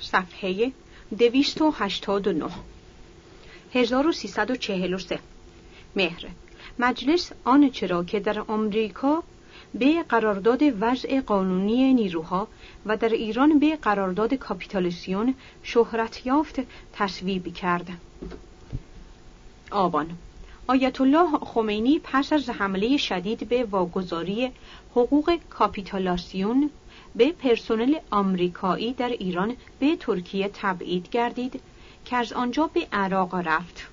صفحه 289 1343 مهر. مجلس آن چرا که در آمریکا به قرارداد وضع قانونی نیروها و در ایران به قرارداد کاپیتالیسیون شهرت یافت تصویب کرد. آبان. آیت الله خمینی پس از حمله شدید به واگذاری حقوق کاپیتالاسیون به پرسنل آمریکایی در ایران به ترکیه تبعید گردید که از آنجا به عراق رفت.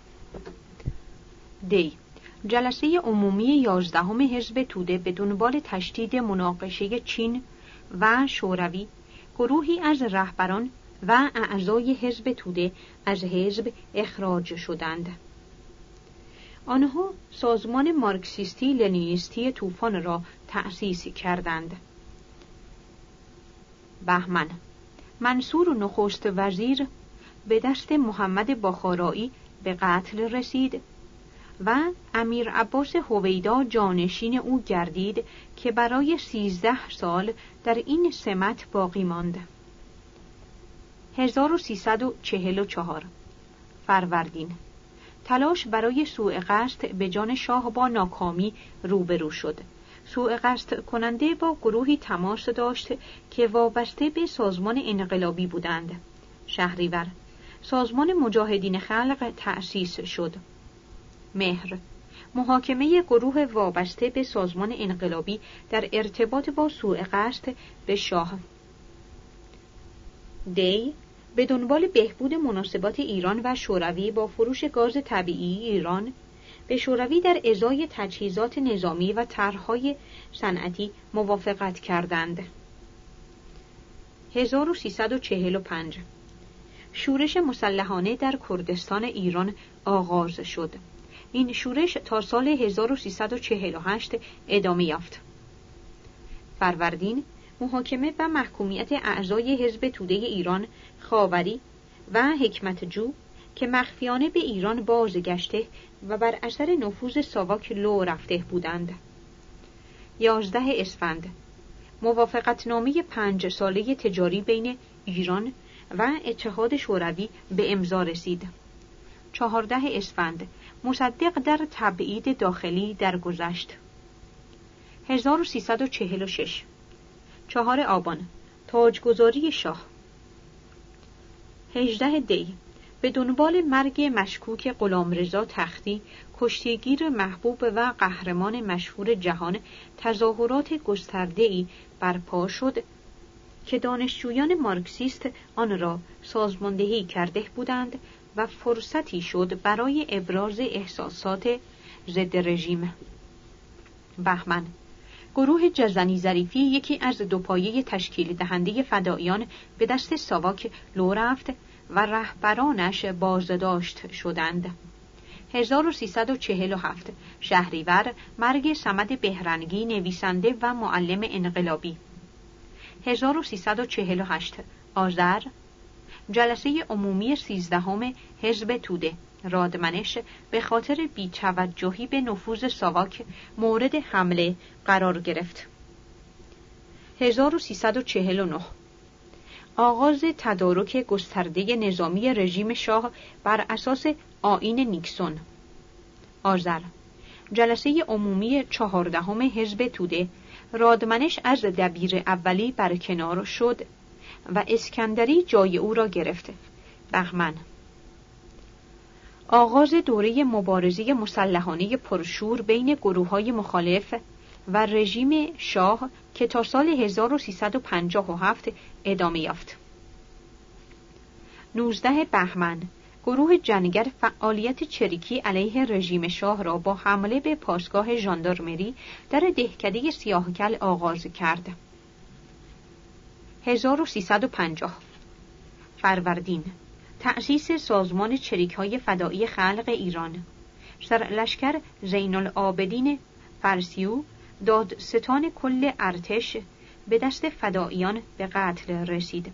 دی جلسه عمومی یازدهم حزب توده به دنبال تشدید مناقشه چین و شوروی گروهی از رهبران و اعضای حزب توده از حزب اخراج شدند. آنها سازمان مارکسیستی لنینیستی طوفان را تأسیس کردند. بهمن منصور و نخست وزیر به دست محمد باخارایی به قتل رسید و امیر عباس هویدا جانشین او گردید که برای سیزده سال در این سمت باقی ماند. 1344 فروردین تلاش برای سوء قصد به جان شاه با ناکامی روبرو شد. سوء قصد کننده با گروهی تماس داشت که وابسته به سازمان انقلابی بودند. شهریور سازمان مجاهدین خلق تأسیس شد. مهر محاکمه گروه وابسته به سازمان انقلابی در ارتباط با سوء قصد به شاه دی به دنبال بهبود مناسبات ایران و شوروی با فروش گاز طبیعی ایران به شوروی در ازای تجهیزات نظامی و طرحهای صنعتی موافقت کردند. 1345 شورش مسلحانه در کردستان ایران آغاز شد. این شورش تا سال 1348 ادامه یافت. فروردین محاکمه و محکومیت اعضای حزب توده ایران خاوری و حکمت جو که مخفیانه به ایران بازگشته و بر اثر نفوذ ساواک لو رفته بودند. یازده اسفند موافقتنامه پنج ساله تجاری بین ایران و اتحاد شوروی به امضا رسید. چهارده اسفند مصدق در تبعید داخلی درگذشت. 1346 چهار آبان تاجگذاری شاه 18 دی به دنبال مرگ مشکوک غلامرضا تختی کشتیگیر محبوب و قهرمان مشهور جهان تظاهرات گسترده‌ای برپا شد که دانشجویان مارکسیست آن را سازماندهی کرده بودند و فرصتی شد برای ابراز احساسات ضد رژیم. بهمن گروه جزنی ظریفی یکی از دو پایه تشکیل دهنده فدایان به دست ساواک لو رفت و رهبرانش بازداشت شدند. 1347 شهریور مرگ سمد بهرنگی نویسنده و معلم انقلابی 1348 آذر جلسه عمومی سیزدهم حزب توده رادمنش به خاطر بیتوجهی به نفوذ ساواک مورد حمله قرار گرفت 1349 آغاز تدارک گسترده نظامی رژیم شاه بر اساس آین نیکسون. آذر جلسه عمومی چهاردهم حزب توده رادمنش از دبیر اولی برکنار شد و اسکندری جای او را گرفت. بهمن آغاز دوره مبارزه مسلحانه پرشور بین گروه های مخالف و رژیم شاه که تا سال 1357 ادامه یافت. 19 بهمن گروه جنگر فعالیت چریکی علیه رژیم شاه را با حمله به پاسگاه ژاندارمری در دهکده سیاهکل آغاز کرد. 1350 فروردین تأسیس سازمان چریک های فدایی خلق ایران سرلشکر زین العابدین فرسیو دادستان کل ارتش به دست فداییان به قتل رسید.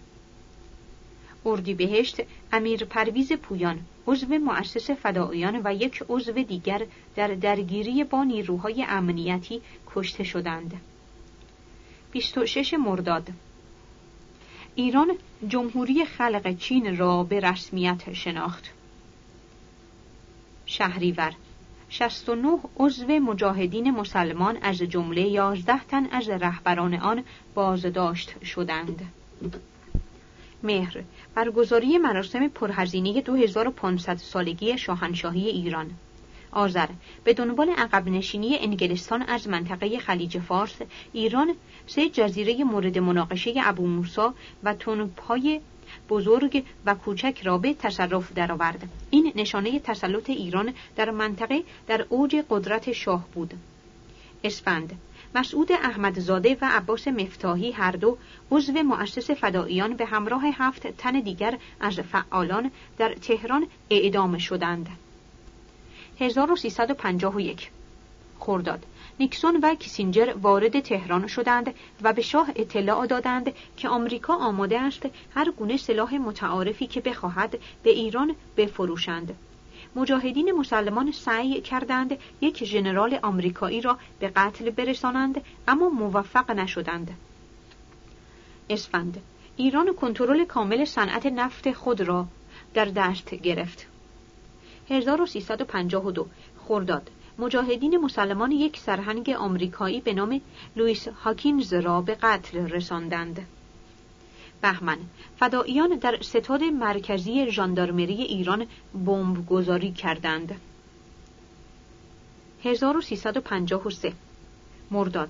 اردیبهشت امیر پرویز پویان عضو مؤسس فداییان و یک عضو دیگر در درگیری با نیروهای امنیتی کشته شدند. 26 مرداد ایران جمهوری خلق چین را به رسمیت شناخت شهریور 69 عضو مجاهدین مسلمان از جمله 11 تن از رهبران آن بازداشت شدند. مهر برگزاری مراسم پرهزینه 2500 سالگی شاهنشاهی ایران. آذر به دنبال عقب نشینی انگلستان از منطقه خلیج فارس ایران سه جزیره مورد مناقشه ابو موسا و تونپای بزرگ و کوچک را به تصرف درآورد. این نشانه تسلط ایران در منطقه در اوج قدرت شاه بود. اسفند مسعود احمدزاده و عباس مفتاحی هر دو عضو مؤسس فداییان به همراه هفت تن دیگر از فعالان در تهران اعدام شدند. 1351 خرداد نیکسون و کیسینجر وارد تهران شدند و به شاه اطلاع دادند که آمریکا آماده است هر گونه سلاح متعارفی که بخواهد به ایران بفروشند. مجاهدین مسلمان سعی کردند یک ژنرال آمریکایی را به قتل برسانند اما موفق نشدند. اسفند ایران کنترل کامل صنعت نفت خود را در دست گرفت. 1352 خرداد مجاهدین مسلمان یک سرهنگ آمریکایی به نام لوئیس هاکینز را به قتل رساندند. بهمن فداییان در ستاد مرکزی ژاندارمری ایران بمب گذاری کردند. 1353 مرداد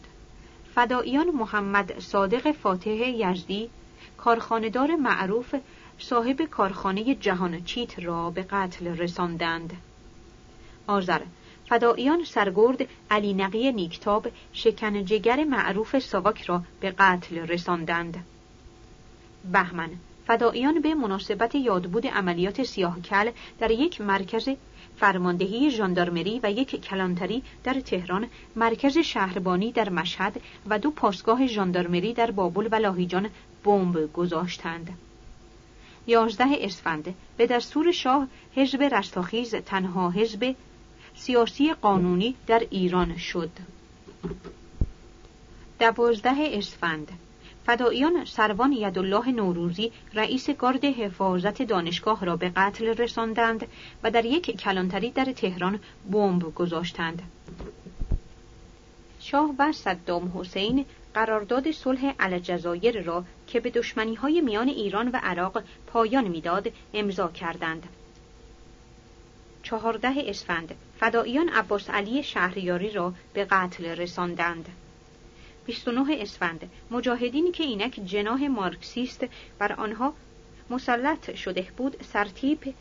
فداییان محمد صادق فاتح یزدی کارخانهدار معروف صاحب کارخانه جهان چیت را به قتل رساندند. آذر فداییان سرگرد علی نقی نیکتاب شکنجگر معروف ساواک را به قتل رساندند. بهمن فداییان به مناسبت یادبود عملیات سیاهکل در یک مرکز فرماندهی ژاندارمری و یک کلانتری در تهران، مرکز شهربانی در مشهد و دو پاسگاه ژاندارمری در بابل و لاهیجان بمب گذاشتند. یازده اسفند به دستور شاه حزب رستاخیز تنها حزب سیاسی قانونی در ایران شد. دوازده اسفند. فداییان سروان یدالله نوروزی رئیس گارد حفاظت دانشگاه را به قتل رساندند و در یک کلانتری در تهران بمب گذاشتند. شاه و صدام حسین قرارداد صلح الجزایر را که به دشمنی های میان ایران و عراق پایان می‌داد امضا کردند. چهارده اسفند. فداییان عباس علی شهریاری را به قتل رساندند. 29 اسفند. مجاهدینی که اینک جناه مارکسیست بر آنها مسلط شده بود سرتیپ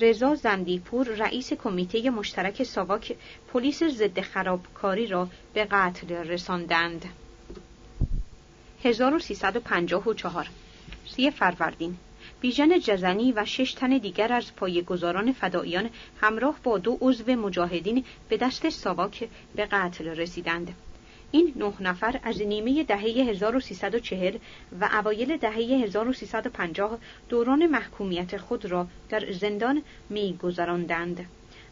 رضا زندیپور رئیس کمیته مشترک ساواک پلیس ضد خرابکاری را به قتل رساندند. 1354 سی فروردین. بیژن جزنی و شش تن دیگر از پایگزاران فداییان همراه با دو عضو مجاهدین به دست ساواک به قتل رسیدند. این نه نفر از نیمه دهه 1340 و اوایل دهه 1350 دوران محکومیت خود را در زندان می گذراندند.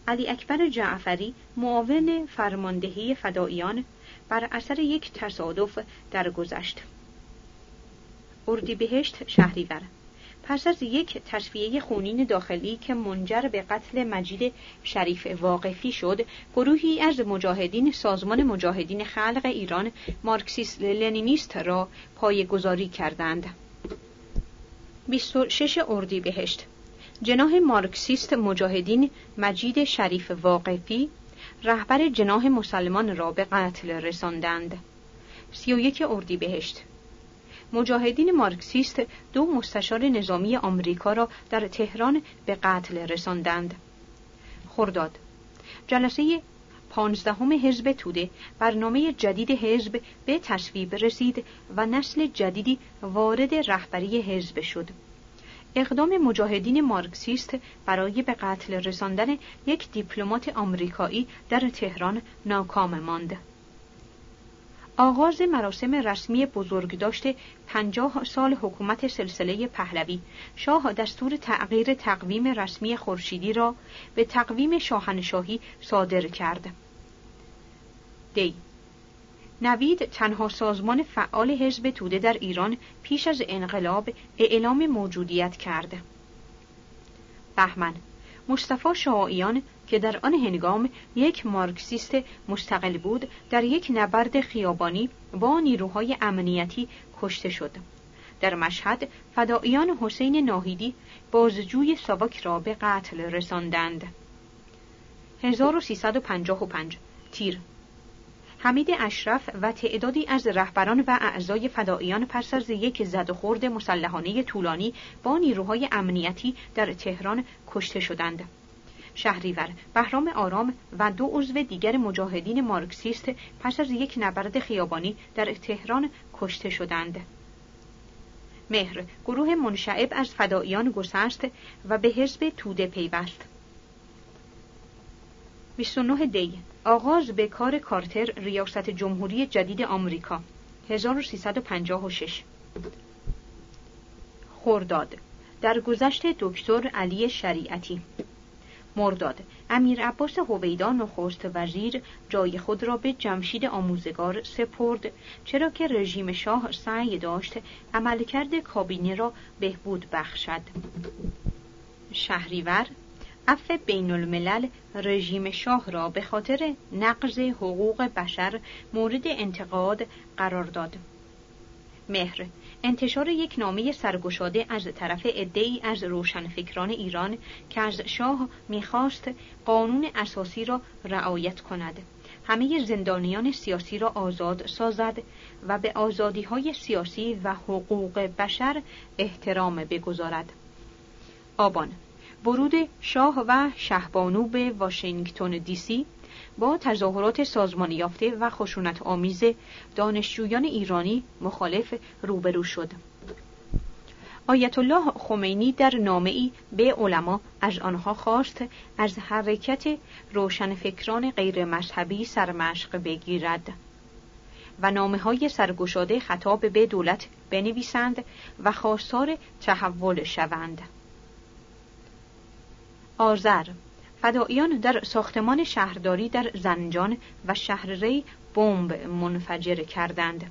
علی اکبر جعفری معاون فرماندهی فداییان بر اثر یک تصادف درگذشت. اردیبهشت شهریور پس از یک تصفیه خونین داخلی که منجر به قتل مجید شریف واقفی شد گروهی از مجاهدین سازمان مجاهدین خلق ایران مارکسیست لنینیست را پایگذاری کردند. 26 اردیبهشت جناح مارکسیست مجاهدین مجید شریف واقفی رهبر جناح مسلمان را به قتل رساندند. 31 اردیبهشت مجاهدین مارکسیست دو مستشار نظامی آمریکا را در تهران به قتل رساندند. خرداد جلسه پانزدهم حزب توده برنامه جدید حزب به تصویب رسید و نسل جدیدی وارد رهبری حزب شد. اقدام مجاهدین مارکسیست برای به قتل رساندن یک دیپلمات آمریکایی در تهران ناکام ماند. آغاز مراسم رسمی بزرگداشت پنجاه سال حکومت سلسله پهلوی شاه دستور تغییر تقویم رسمی خورشیدی را به تقویم شاهنشاهی صادر کرد. دی نوید تنها سازمان فعال حزب توده در ایران پیش از انقلاب اعلام موجودیت کرد. بهمن مصطفی شاعیان که در آن هنگام یک مارکسیست مستقل بود در یک نبرد خیابانی با نیروهای امنیتی کشته شد. در مشهد فداییان حسین ناهیدی بازجوی ساواک را به قتل رساندند. 1355 تیر حمید اشرف و تعدادی از رهبران و اعضای فداییان پس از یک زد خورد مسلحانه طولانی با نیروهای امنیتی در تهران کشته شدند. شهریور بهرام آرام و دو عضو دیگر مجاهدین مارکسیست پس از یک نبرد خیابانی در تهران کشته شدند. مهر گروه منشعب از فداییان گسست و به حزب توده پیوست. 29 دی آغاز به کار کارتر ریاست جمهوری جدید آمریکا 1356 خورداد در گذشت دکتر علی شریعتی مرداد امیر عباس هویدا نخست وزیر جای خود را به جمشید آموزگار سپرد چرا که رژیم شاه سعی داشت عملکرد کابینه را بهبود بخشد شهریور عفو بین الملل رژیم شاه را به خاطر نقض حقوق بشر مورد انتقاد قرار داد. مهر. انتشار یک نامه سرگشاده از طرف عدهای از روشنفکران ایران که از شاه می‌خواست قانون اساسی را رعایت کند. همه زندانیان سیاسی را آزاد سازد و به آزادی های سیاسی و حقوق بشر احترام بگذارد. آبان. ورود شاه و شهبانو به واشنگتن دی سی با تظاهرات سازمانی یافته و خشونت آمیز دانشجویان ایرانی مخالف روبرو شد. آیت الله خمینی در نامه‌ای به علما از آنها خواست از حرکت روشنفکران غیر مذهبی سرمشق بگیرد و نامه های سرگشاده خطاب به دولت بنویسند و خواستار تحول شوند. آذر فداییان در ساختمان شهرداری در زنجان و شهر ری بمب منفجر کردند.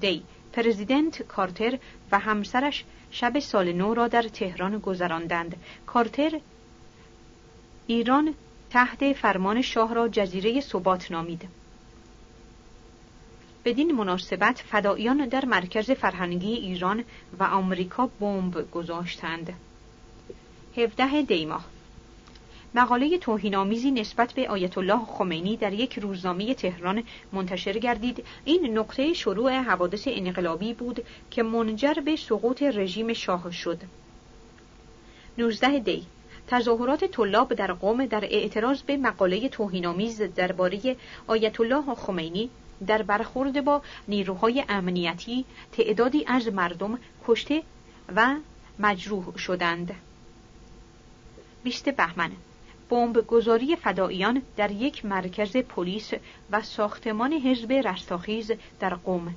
دی پرزیدنت کارتر و همسرش شب سال نو را در تهران گذراندند. کارتر ایران تحت فرمان شاه را جزیره ثبات نامید. بدین مناسبت فداییان در مرکز فرهنگی ایران و آمریکا بمب گذاشتند. 17 دیماه مقاله توهینآمیزی نسبت به آیت الله خمینی در یک روزنامه تهران منتشر گردید. این نقطه شروع حوادث انقلابی بود که منجر به سقوط رژیم شاه شد. 19 دی. تظاهرات طلاب در قوم در اعتراض به مقاله توهینآمیز درباره آیت الله خمینی در برخورد با نیروهای امنیتی تعدادی از مردم کشته و مجروح شدند. 20 بهمن. بمب گذاری فداییان در یک مرکز پلیس و ساختمان حزب رستاخیز در قوم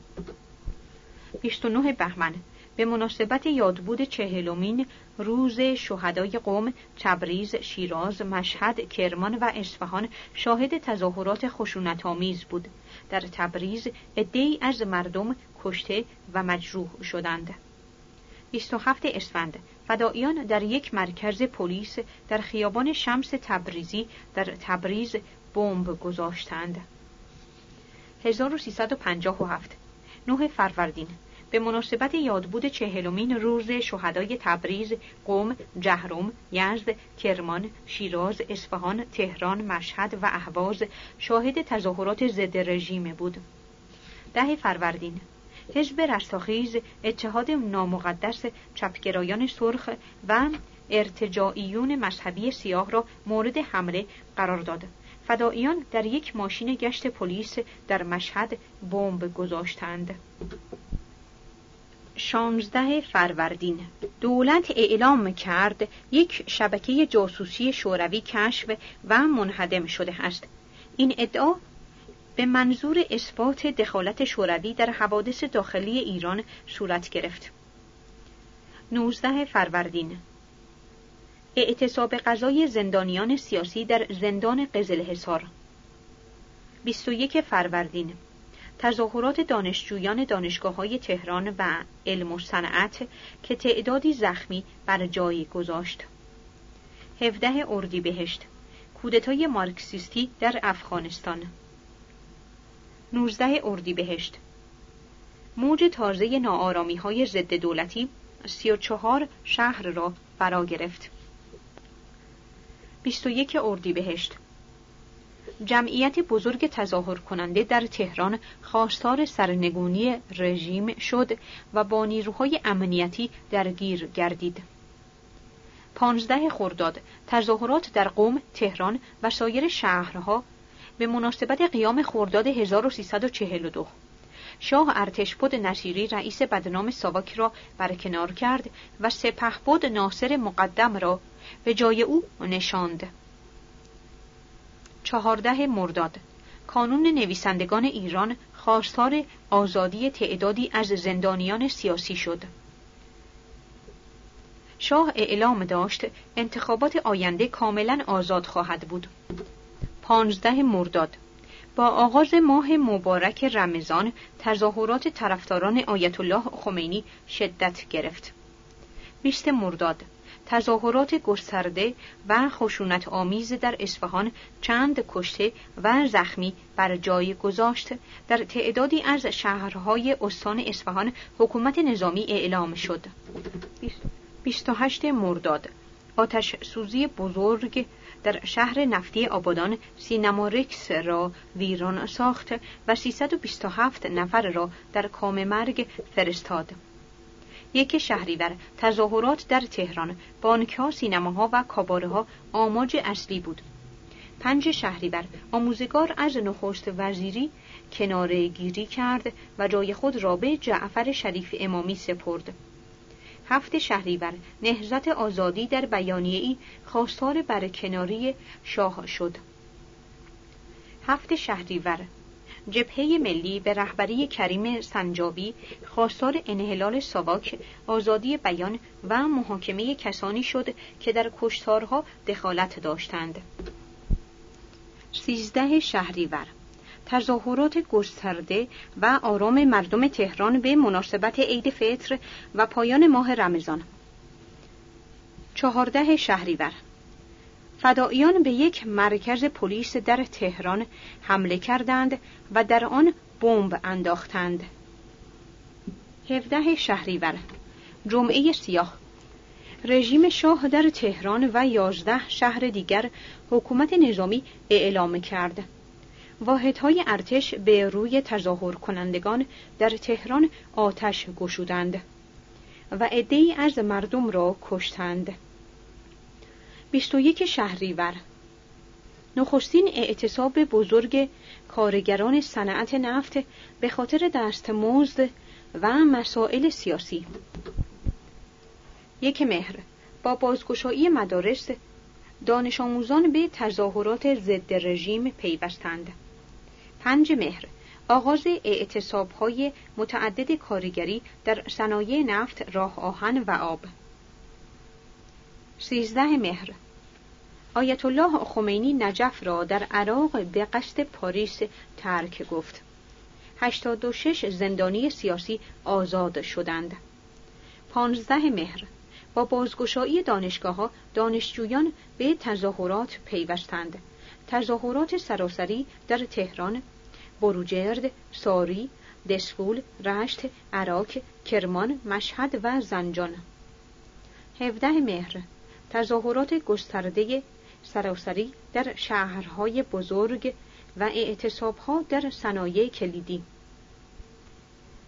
29 بهمن به مناسبت یادبود چهلمین روز شهدای قوم تبریز، شیراز، مشهد، کرمان و اصفهان شاهد تظاهرات خشونتآمیز بود. در تبریز عدهای از مردم کشته و مجروح شدند. 27 اسفند. فداییان در یک مرکز پلیس در خیابان شمس تبریزی در تبریز بمب گذاشتند. 1357 9 فروردین. به مناسبت یادبود چهلمین روز شهدای تبریز، قوم، جهرم، یزد، کرمان، شیراز، اصفهان، تهران، مشهد و اهواز شاهد تظاهرات ضد رژیم بود. ده فروردین. حزب رستاخیز اتحاد نامقدس چپگرایان سرخ و ارتجاعیون مذهبی سیاه را مورد حمله قرار داد. فداییان در یک ماشین گشت پلیس در مشهد بمب گذاشتند. 16 فروردین دولت اعلام کرد یک شبکه جاسوسی شوروی کشف و منهدم شده است. این ادعا به منظور اثبات دخالت شوروی در حوادث داخلی ایران صورت گرفت. 19 فروردین. اعتصاب غذای زندانیان سیاسی در زندان قزل حصار. 21 فروردین. تظاهرات دانشجویان دانشگاه های تهران و علم و صنعت که تعدادی زخمی بر جای گذاشت. 17 اردیبهشت. کودتای مارکسیستی در افغانستان. 19 اردیبهشت. موج تازه ناآرامی های ضد دولتی 34 شهر را فرا گرفت. 21 اردیبهشت. جمعیت بزرگ تظاهر کننده در تهران خواستار سرنگونی رژیم شد و با نیروهای امنیتی درگیر گردید. پانزده خرداد تظاهرات در قوم، تهران و سایر شهرها به مناسبت قیام خرداد 1342 شاه ارتشپد نصیری رئیس بدنام ساواک را برکنار کرد و سپهبد ناصر مقدم را به جای او نشاند. چهارده مرداد کانون نویسندگان ایران خواستار آزادی تعدادی از زندانیان سیاسی شد. شاه اعلام داشت انتخابات آینده کاملا آزاد خواهد بود. پانزده مرداد. با آغاز ماه مبارک رمضان تظاهرات طرفداران آیت الله خمینی شدت گرفت. 20 مرداد. تظاهرات گسترده و خشونت آمیز در اصفهان چند کشته و زخمی بر جای گذاشت. در تعدادی از شهرهای استان اصفهان حکومت نظامی اعلام شد. 28 مرداد. آتش سوزی بزرگ در شهر نفتی آبادان سینما رکس را ویران ساخت و 327 نفر را در کام مرگ فرستاد. یک شهریور تظاهرات در تهران بانکها سینماها و کاباره ها آماج اصلی بود پنج شهریور آموزگار از نخست وزیری کناره گیری کرد و جای خود را به جعفر شریف امامی سپرد هفت شهریور نهزت آزادی در بیانیه‌ای خواستار برکناری شاه شد. هفت شهریور جبهه ملی به رهبری کریم سنجابی خواستار انحلال ساواک آزادی بیان و محاکمه کسانی شد که در کشتارها دخالت داشتند. سیزده شهریور تظاهرات گسترده و آرام مردم تهران به مناسبت عید فطر و پایان ماه رمضان چهارده شهریور فداییان به یک مرکز پلیس در تهران حمله کردند و در آن بمب انداختند. 17 شهریور جمعه سیاه رژیم شاه در تهران و یازده شهر دیگر حکومت نظامی اعلام کرد. واحدهای ارتش به روی تظاهر کنندگان در تهران آتش گشودند و عدهای از مردم را کشتند. 21 شهریور. نخستین اعتصاب بزرگ کارگران صنعت نفت به خاطر دستمزد و مسائل سیاسی. یک مهر. با بازگشایی مدارس دانش آموزان به تظاهرات ضد رژیم پیوستند. پنج مهر آغاز اعتصاب های متعدد کارگری در صنایع نفت راه آهن و آب سیزده مهر آیت الله خمینی نجف را در عراق به قصد پاریس ترک گفت. 86 زندانی سیاسی آزاد شدند. 15 مهر با بازگشایی دانشگاه ها دانشجویان به تظاهرات پیوستند. تظاهرات سراسری در تهران، بروجرد، ساری، دسفول، رشت، عراق، کرمان، مشهد و زنجان. 17 مهر. تظاهرات گسترده سراسری در شهرهای بزرگ و اعتصابها در صنایع کلیدی.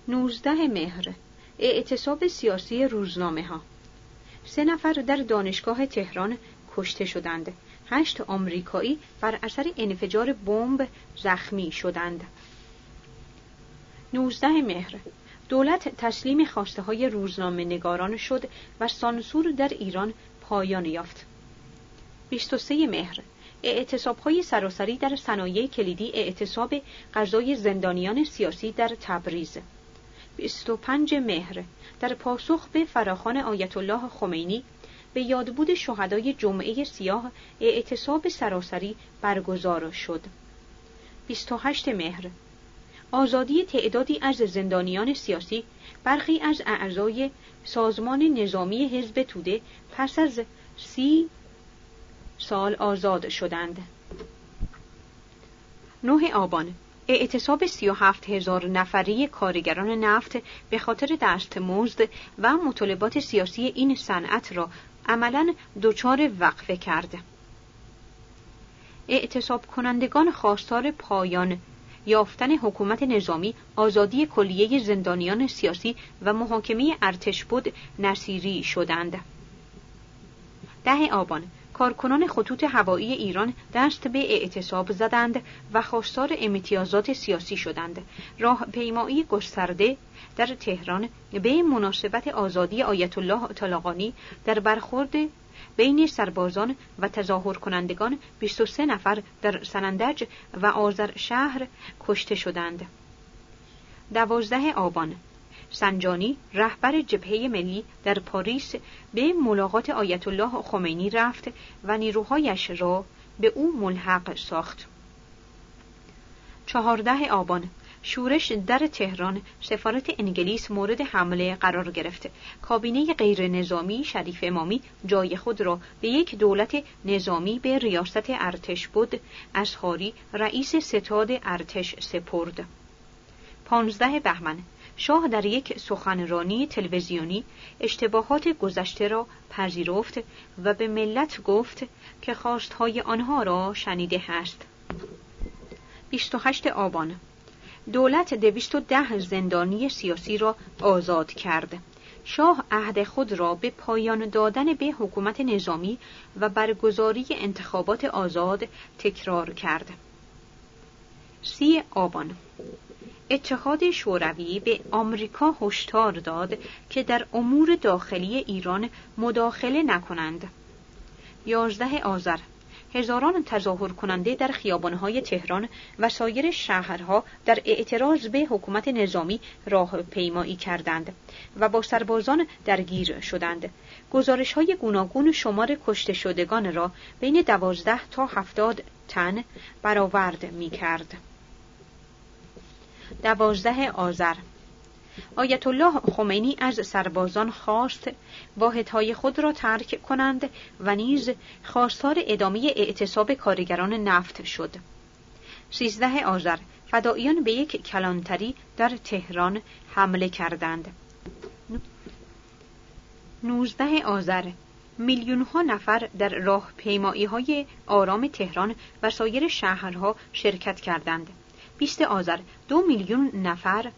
19 مهر. اعتصاب سیاسی روزنامه ها سه نفر در دانشگاه تهران کشته شدند. هشت آمریکایی بر اثر انفجار بمب زخمی شدند. 19 مهر. دولت تسلیم خواسته های روزنامه نگاران شد و سانسور در ایران پایان یافت. 23 مهر. اعتصاب های سراسری در صنایع کلیدی اعتصاب غذای زندانیان سیاسی در تبریز. 25 مهر. در پاسخ به فراخان آیت الله خمینی به یادبود شهدای جمعه سیاه اعتصاب سراسری برگزار شد. 28 مهر. آزادی تعدادی از زندانیان سیاسی برخی از اعضای سازمان نظامی حزب توده پس از سی سال آزاد شدند. نه آبان. اعتصاب سی و هفت هزار نفری کارگران نفت به خاطر دستمزد و مطالبات سیاسی این صنعت را عملا دچار وقفه کرد. اعتصاب کنندگان خواستار پایان یافتن حکومت نظامی آزادی کلیه زندانیان سیاسی و محاکمه ارتش بود نصیری شدند. ده آبان کارکنان خطوط هوایی ایران دست به اعتصاب زدند و خواستار امتیازات سیاسی شدند. راه پیمایی گسترده در تهران به مناسبت آزادی آیت الله طالقانی در برخورد بین سربازان و تظاهر کنندگان 23 نفر در سنندج و آذر شهر کشته شدند. دوازده آبان سنجانی رهبر جبهه ملی در پاریس به ملاقات آیت الله خمینی رفت و نیروهایش را به او ملحق ساخت. چهارده آبان شورش در تهران سفارت انگلیس مورد حمله قرار گرفت. کابینه غیر نظامی شریف امامی جای خود را به یک دولت نظامی به ریاست ارتش بود از رئیس ستاد ارتش سپرد. پانزده بهمن شاه در یک سخنرانی تلویزیونی اشتباهات گذشته را پذیرفت و به ملت گفت که خواستهای آنها را شنیده است. 28 آبان دولت دویست و ده زندانی سیاسی را آزاد کرد. شاه عهد خود را به پایان دادن به حکومت نظامی و برگزاری انتخابات آزاد تکرار کرد. سی آبان اتحاد شوروی به آمریکا هشدار داد که در امور داخلی ایران مداخله نکنند. یازده آذر هزاران تظاهر کننده در خیابانهای تهران و سایر شهرها در اعتراض به حکومت نظامی راه پیمایی کردند و با سربازان درگیر شدند. گزارش های گوناگون شمار کشته شدگان را بین دوازده تا هفتاد تن برآورد می کرد. دوازده آذر آیت الله خمینی از سربازان خواست واحدهای خود را ترک کنند و نیز خواستار ادامه اعتصاب کارگران نفت شد. سیزده آذر فداییان به یک کلانتری در تهران حمله کردند. نوزده آذر میلیون ها نفر در راه پیمایی های آرام تهران و سایر شهرها شرکت کردند. 20 آذر دو میلیون نفر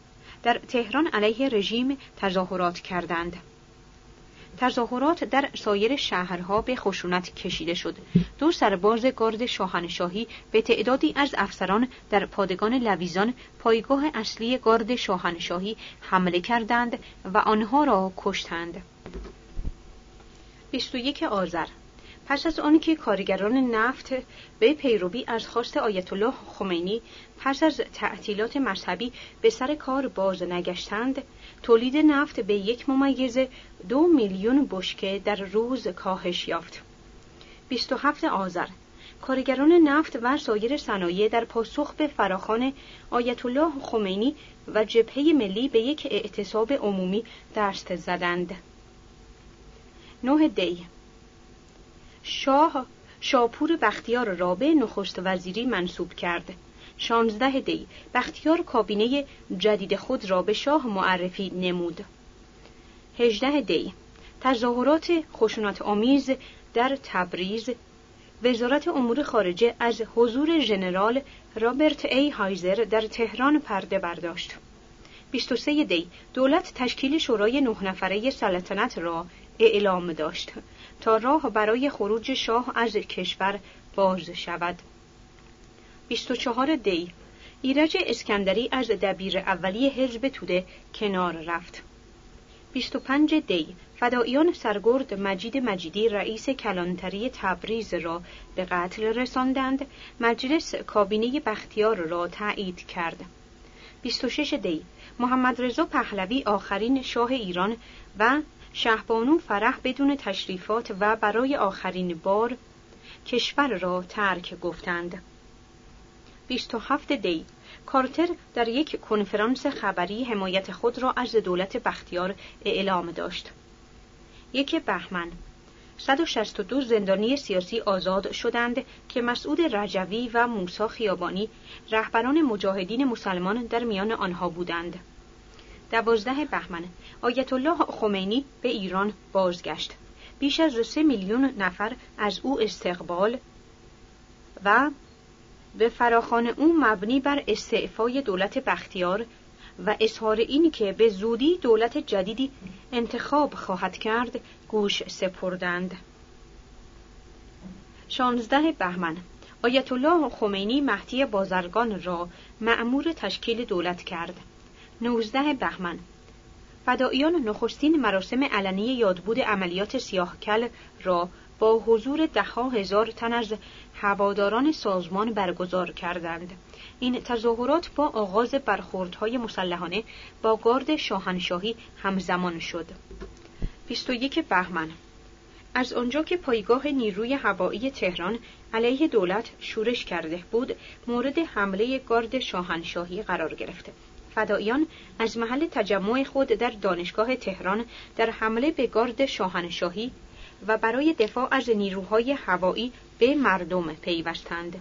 در تهران علیه رژیم تظاهرات کردند. تظاهرات در سایر شهرها به خشونت کشیده شد. دو سرباز گارد شاهنشاهی به تعدادی از افسران در پادگان لویزان پایگاه اصلی گارد شاهنشاهی حمله کردند و آنها را کشتند. 21 آذر پس از آنکه کارگران نفت به پیروی از خواست آیت الله خمینی پس از تعطیلات مذهبی به سر کار باز نگشتند تولید نفت به یک ممیز دو میلیون بشکه در روز کاهش یافت 27 آذر کارگران نفت و سایر صنایع در پاسخ به فراخان آیت الله خمینی و جبهه ملی به یک اعتصاب عمومی دست زدند. نه دی شاه شاپور بختیار را به نخست وزیری منصوب کرد. شانزده دی بختیار کابینه جدید خود را به شاه معرفی نمود. هجده دی تظاهرات خشونت آمیز در تبریز وزارت امور خارجه از حضور ژنرال رابرت ای هایزر در تهران پرده برداشت. 23 دی دولت تشکیل شورای نه نفره سلطنت را اعلام داشت تا راه برای خروج شاه از کشور باز شود. 24 دی ایرج اسکندری از دبیر اولی حزب توده کنار رفت. 25 دی فداییان سرگرد مجید مجیدی رئیس کلانتری تبریز را به قتل رساندند مجلس کابینه بختیار را تایید کرد. 26 دی محمد رضا پهلوی آخرین شاه ایران و شهبانو فرح بدون تشریفات و برای آخرین بار کشور را ترک گفتند 27 دی کارتر در یک کنفرانس خبری حمایت خود را از دولت بختیار اعلام داشت. یک بهمن 162 زندانی سیاسی آزاد شدند که مسعود رجوی و موسا خیابانی رهبران مجاهدین مسلمان در میان آنها بودند. دوازده بهمن. آیت الله خمینی به ایران بازگشت. بیش از سه میلیون نفر از او استقبال و به فراخان او مبنی بر استعفای دولت بختیار و اظهار اینی که به زودی دولت جدیدی انتخاب خواهد کرد گوش سپردند. شانزده بهمن. آیت الله خمینی مهدی بازرگان را معمور تشکیل دولت کرد. نوزده بهمن. فداییان نخستین مراسم علنی یادبود عملیات سیاهکل را با حضور دهها هزار تن از هواداران سازمان برگزار کردند. این تظاهرات با آغاز برخوردهای مسلحانه با گارد شاهنشاهی همزمان شد. 21 بهمن. از آنجا که پایگاه نیروی هوایی تهران علیه دولت شورش کرده بود مورد حمله گارد شاهنشاهی قرار گرفته فداییان از محل تجمع خود در دانشگاه تهران در حمله به گارد شاهنشاهی و برای دفاع از نیروهای هوایی به مردم پیوستند.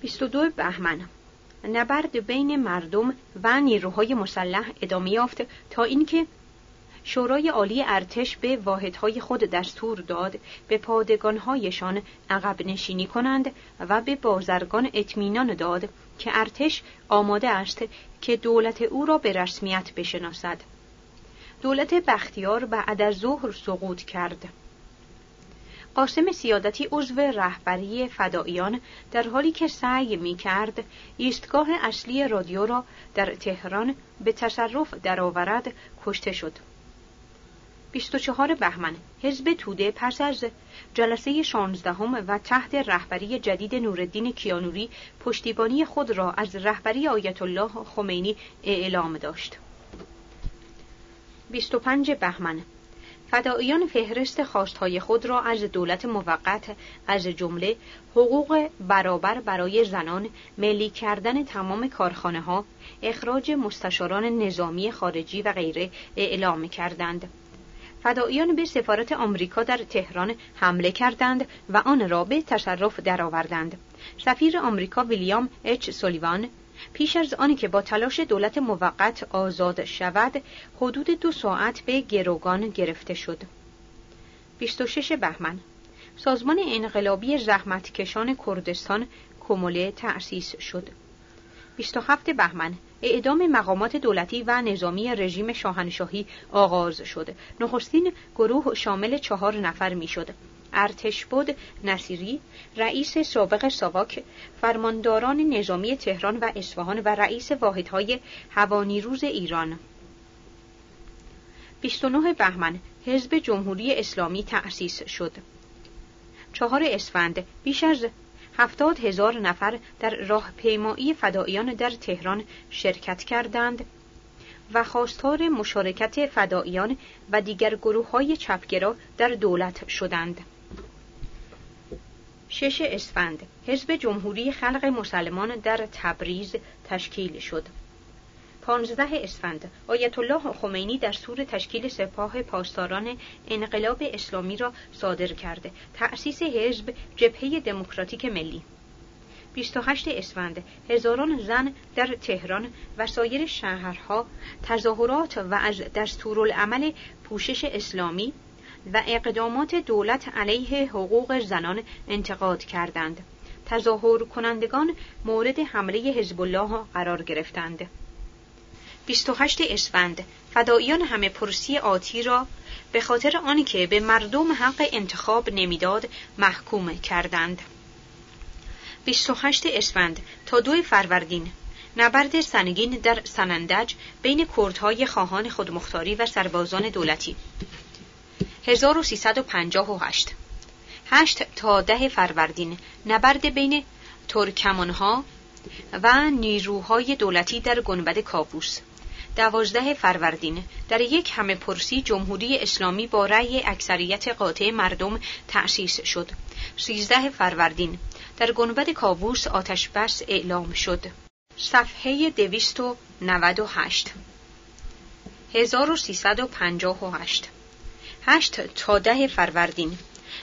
22 بهمن نبرد بین مردم و نیروهای مسلح ادامه یافت تا اینکه شورای عالی ارتش به واحدهای خود دستور داد به پادگانهایشان عقب نشینی کنند و به بازرگان اطمینان داد که ارتش آماده است که دولت او را به رسمیت بشناسد. دولت بختیار بعد از ظهر سقوط کرد. قاسم سیادتی عضو رهبری فداییان در حالی که سعی می کرد ایستگاه اصلی رادیو را در تهران به تصرف درآورد کشته شد. 24 بهمن حزب توده پس از جلسه شانزدهم و تحت رهبری جدید نوردین کیانوری پشتیبانی خود را از رهبری آیت الله خمینی اعلام داشت. 25 بهمن. فداییان فهرست خواستهای خود را از دولت موقت از جمله حقوق برابر برای زنان، ملی کردن تمام کارخانه ها، اخراج مستشاران نظامی خارجی و غیره اعلام کردند. فداییان به سفارت آمریکا در تهران حمله کردند و آن را به تصرف درآوردند. سفیر آمریکا ویلیام اچ. سولیوان پیش از آنی که با تلاش دولت موقت آزاد شود حدود دو ساعت به گروگان گرفته شد. 26 بهمن سازمان انقلابی زحمتکشان کردستان کموله تأسیس شد. 27 بهمن اعدام مقامات دولتی و نظامی رژیم شاهنشاهی آغاز شد نخستین گروه شامل چهار نفر می‌شد. ارتش بود نصیری رئیس سابق ساواک فرمانداران نظامی تهران و اصفهان و رئیس واحدهای هوانیروز ایران. 29 بهمن حزب جمهوری اسلامی تأسیس شد. چهار اسفند بیش از هفتاد هزار نفر در راهپیمایی فداییان در تهران شرکت کردند و خواستار مشارکت فداییان و دیگر گروه های چپگرا در دولت شدند. شش اسفند حزب جمهوری خلق مسلمان در تبریز تشکیل شد. پانزده اسفند آیت الله خمینی در سور تشکیل سپاه پاسداران انقلاب اسلامی را صادر کرده تأسیس حزب جبهه دموکراتیک ملی 28 اسفند هزاران زن در تهران و سایر شهرها تظاهرات و از دستورالعمل پوشش اسلامی و اقدامات دولت علیه حقوق زنان انتقاد کردند. تظاهر کنندگان مورد حمله حزب الله قرار گرفتند. 28 اسفند. فداییان همه پرسی آتی را به خاطر آنکه به مردم حق انتخاب نمی‌داد محکوم کردند. 28 اسفند. تا دو فروردین. نبرد سنگین در سنندج بین کردهای خواهان خودمختاری و سربازان دولتی. 1358 8 تا ده فروردین. نبرد بین ترکمانها و نیروهای دولتی در گنبد کابوس. دوازده فروردین. در یک همه پرسی جمهوری اسلامی با رأی اکثریت قاطع مردم تأسیس شد. سیزده فروردین. در گنبد کابوس آتش بس اعلام شد. صفحه دویست و نود و هشت. هزار و سیصد و پنجاه و هشت. هشت تا ده فروردین.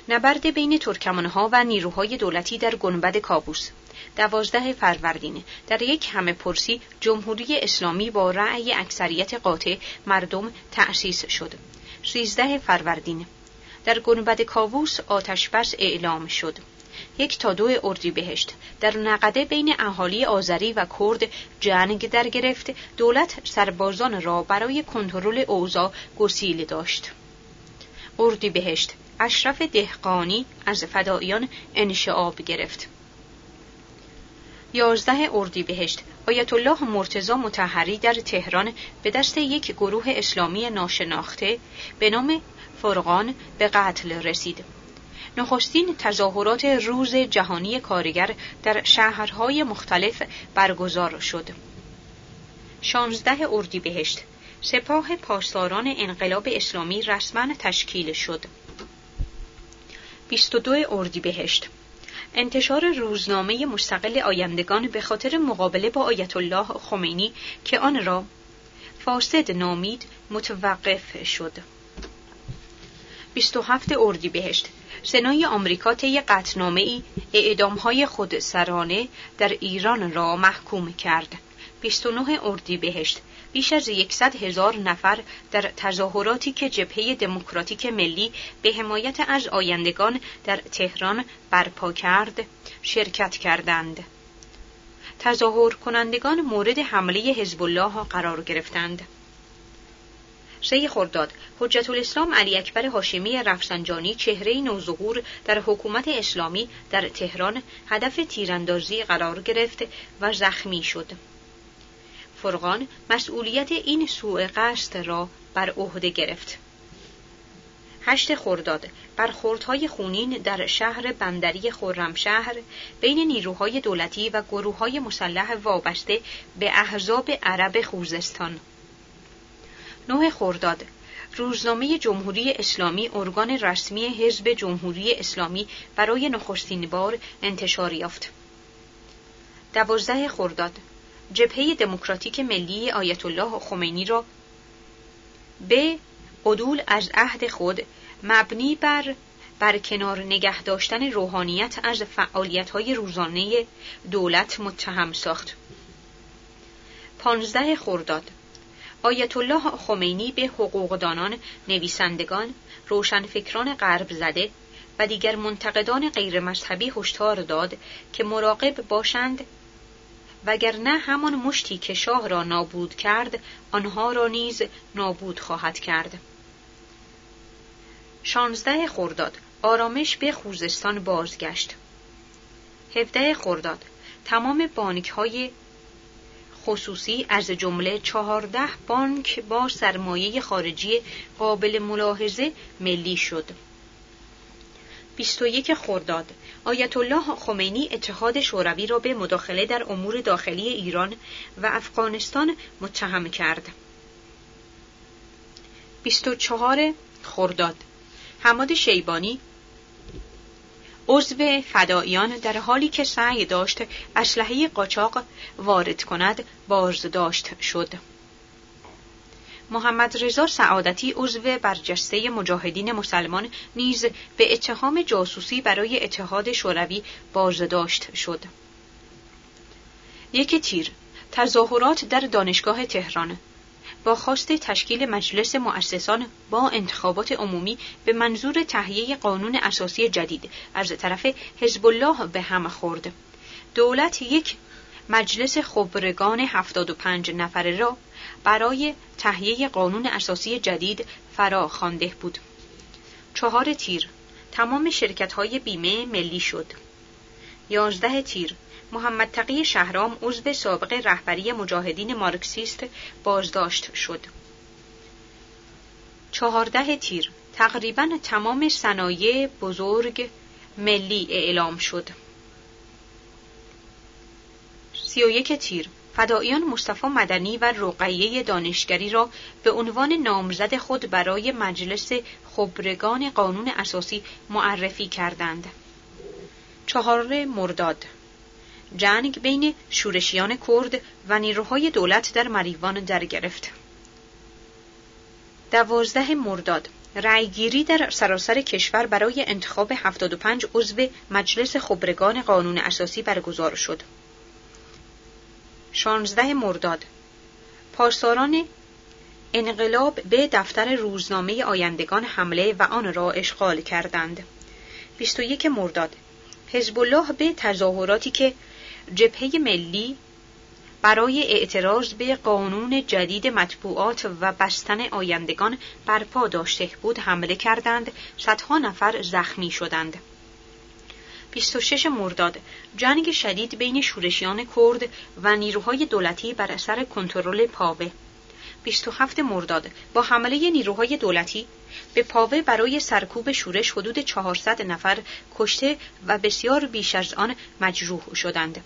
نبرد بین ترکمانها و نیروهای دولتی در گنبد کابوس. دوازده فروردین. در یک همه پرسی جمهوری اسلامی با رأی اکثریت قاطع مردم تأسیس شد. سیزده فروردین. در گنبد کاووس آتش بس اعلام شد. یک تا دو بهشت در نقده بین اهالی آذری و کرد جنگ در گرفت. دولت سربازان را برای کنترل اوضاع گسیل داشت. بهشت اشرف دهقانی از فداییان انشعاب گرفت. یازده بهشت آیت الله مرتزا متحری در تهران به دست یک گروه اسلامی ناشناخته به نام فرقان به قتل رسید نخستین تظاهرات روز جهانی کارگر در شهرهای مختلف برگزار شد. 16 اردیبهشت سپاه پاسداران انقلاب اسلامی رسما تشکیل شد. 22 اردیبهشت انتشار روزنامه مستقل آیندگان به خاطر مقابله با آیت الله خمینی که آن را فاسد نامید متوقف شد. 27 اردیبهشت سنای آمریکا طی قطنامه ای اعدامهای خودسرانه در ایران را محکوم کرد. 29 اردیبهشت بیش از یکصد هزار نفر در تظاهراتی که جبهه دموکراتیک ملی به حمایت از آیندگان در تهران برپا کرد شرکت کردند. تظاهر کنندگان مورد حمله حزب الله قرار گرفتند. سه خرداد حجت الاسلام علی اکبر هاشمی رفسنجانی چهره نوظهور در حکومت اسلامی در تهران هدف تیراندازی قرار گرفت و زخمی شد فرقان مسئولیت این سوء قصد را بر عهده گرفت هشت خرداد برخوردهای خونین در شهر بندری خرمشهر بین نیروهای دولتی و گروههای مسلح وابسته به احزاب عرب خوزستان نه خرداد روزنامه جمهوری اسلامی ارگان رسمی حزب جمهوری اسلامی برای نخستین بار انتشار یافت. دوازده خرداد جبهه دموکراتیک ملی آیت الله خمینی را به عدول از عهد خود مبنی بر برکنار نگه داشتن روحانیت از فعالیت‌های روزانه دولت متهم ساخت. پانزده خرداد آیت الله خمینی به حقوقدانان، نویسندگان، روشنفکران غرب زده و دیگر منتقدان غیر مذهبی هشدار داد که مراقب باشند وگرنه همان مشتی که شاه را نابود کرد آنها را نیز نابود خواهد کرد شانزده خرداد آرامش به خوزستان بازگشت هفده خرداد تمام بانک های خصوصی از جمله چهارده بانک با سرمایه خارجی قابل ملاحظه ملی شد. 21 خرداد آیت الله خمینی اتحاد شوروی را به مداخله در امور داخلی ایران و افغانستان متهم کرد. 24 خرداد حماد شیبانی عضو فداییان در حالی که سعی داشت اسلحه قاچاق وارد کند بازداشت شد. محمد رضا سعادتی عضو برجسته مجاهدین مسلمان نیز به اتهام جاسوسی برای اتحاد شوروی بازداشت شد. یک تیر تظاهرات در دانشگاه تهران با خواست تشکیل مجلس مؤسسان با انتخابات عمومی به منظور تهیه قانون اساسی جدید از طرف حزب الله به هم خورد. دولت یک مجلس خبرگان 75 نفره را برای تهیه قانون اساسی جدید فرا خوانده بود. چهار تیر تمام شرکت های بیمه ملی شد. یازده تیر محمد تقی شهرام عضو سابق رهبری مجاهدین مارکسیست بازداشت شد. چهارده تیر تقریبا تمام صنایع بزرگ ملی اعلام شد. سی و یک تیر فداییان مصطفی مدنی و رقیه دانشگری را به عنوان نامزد خود برای مجلس خبرگان قانون اساسی معرفی کردند. چهار مرداد جنگ بین شورشیان کرد و نیروهای دولت در مریوان در گرفت. دوازده مرداد رأیگیری در سراسر کشور برای انتخاب 75 عضو مجلس خبرگان قانون اساسی برگزار شد. 16 مرداد. پاسداران انقلاب به دفتر روزنامه آیندگان حمله و آن را اشغال کردند. 21 مرداد. حزب الله به تظاهراتی که جبهه ملی برای اعتراض به قانون جدید مطبوعات و بستن آیندگان برپا داشته بود حمله کردند. صدها نفر زخمی شدند. 26 مرداد جنگ شدید بین شورشیان کرد و نیروهای دولتی بر اثر کنترل پاوه 27 مرداد با حمله نیروهای دولتی به پاوه برای سرکوب شورش حدود 400 نفر کشته و بسیار بیش از آن مجروح شدند.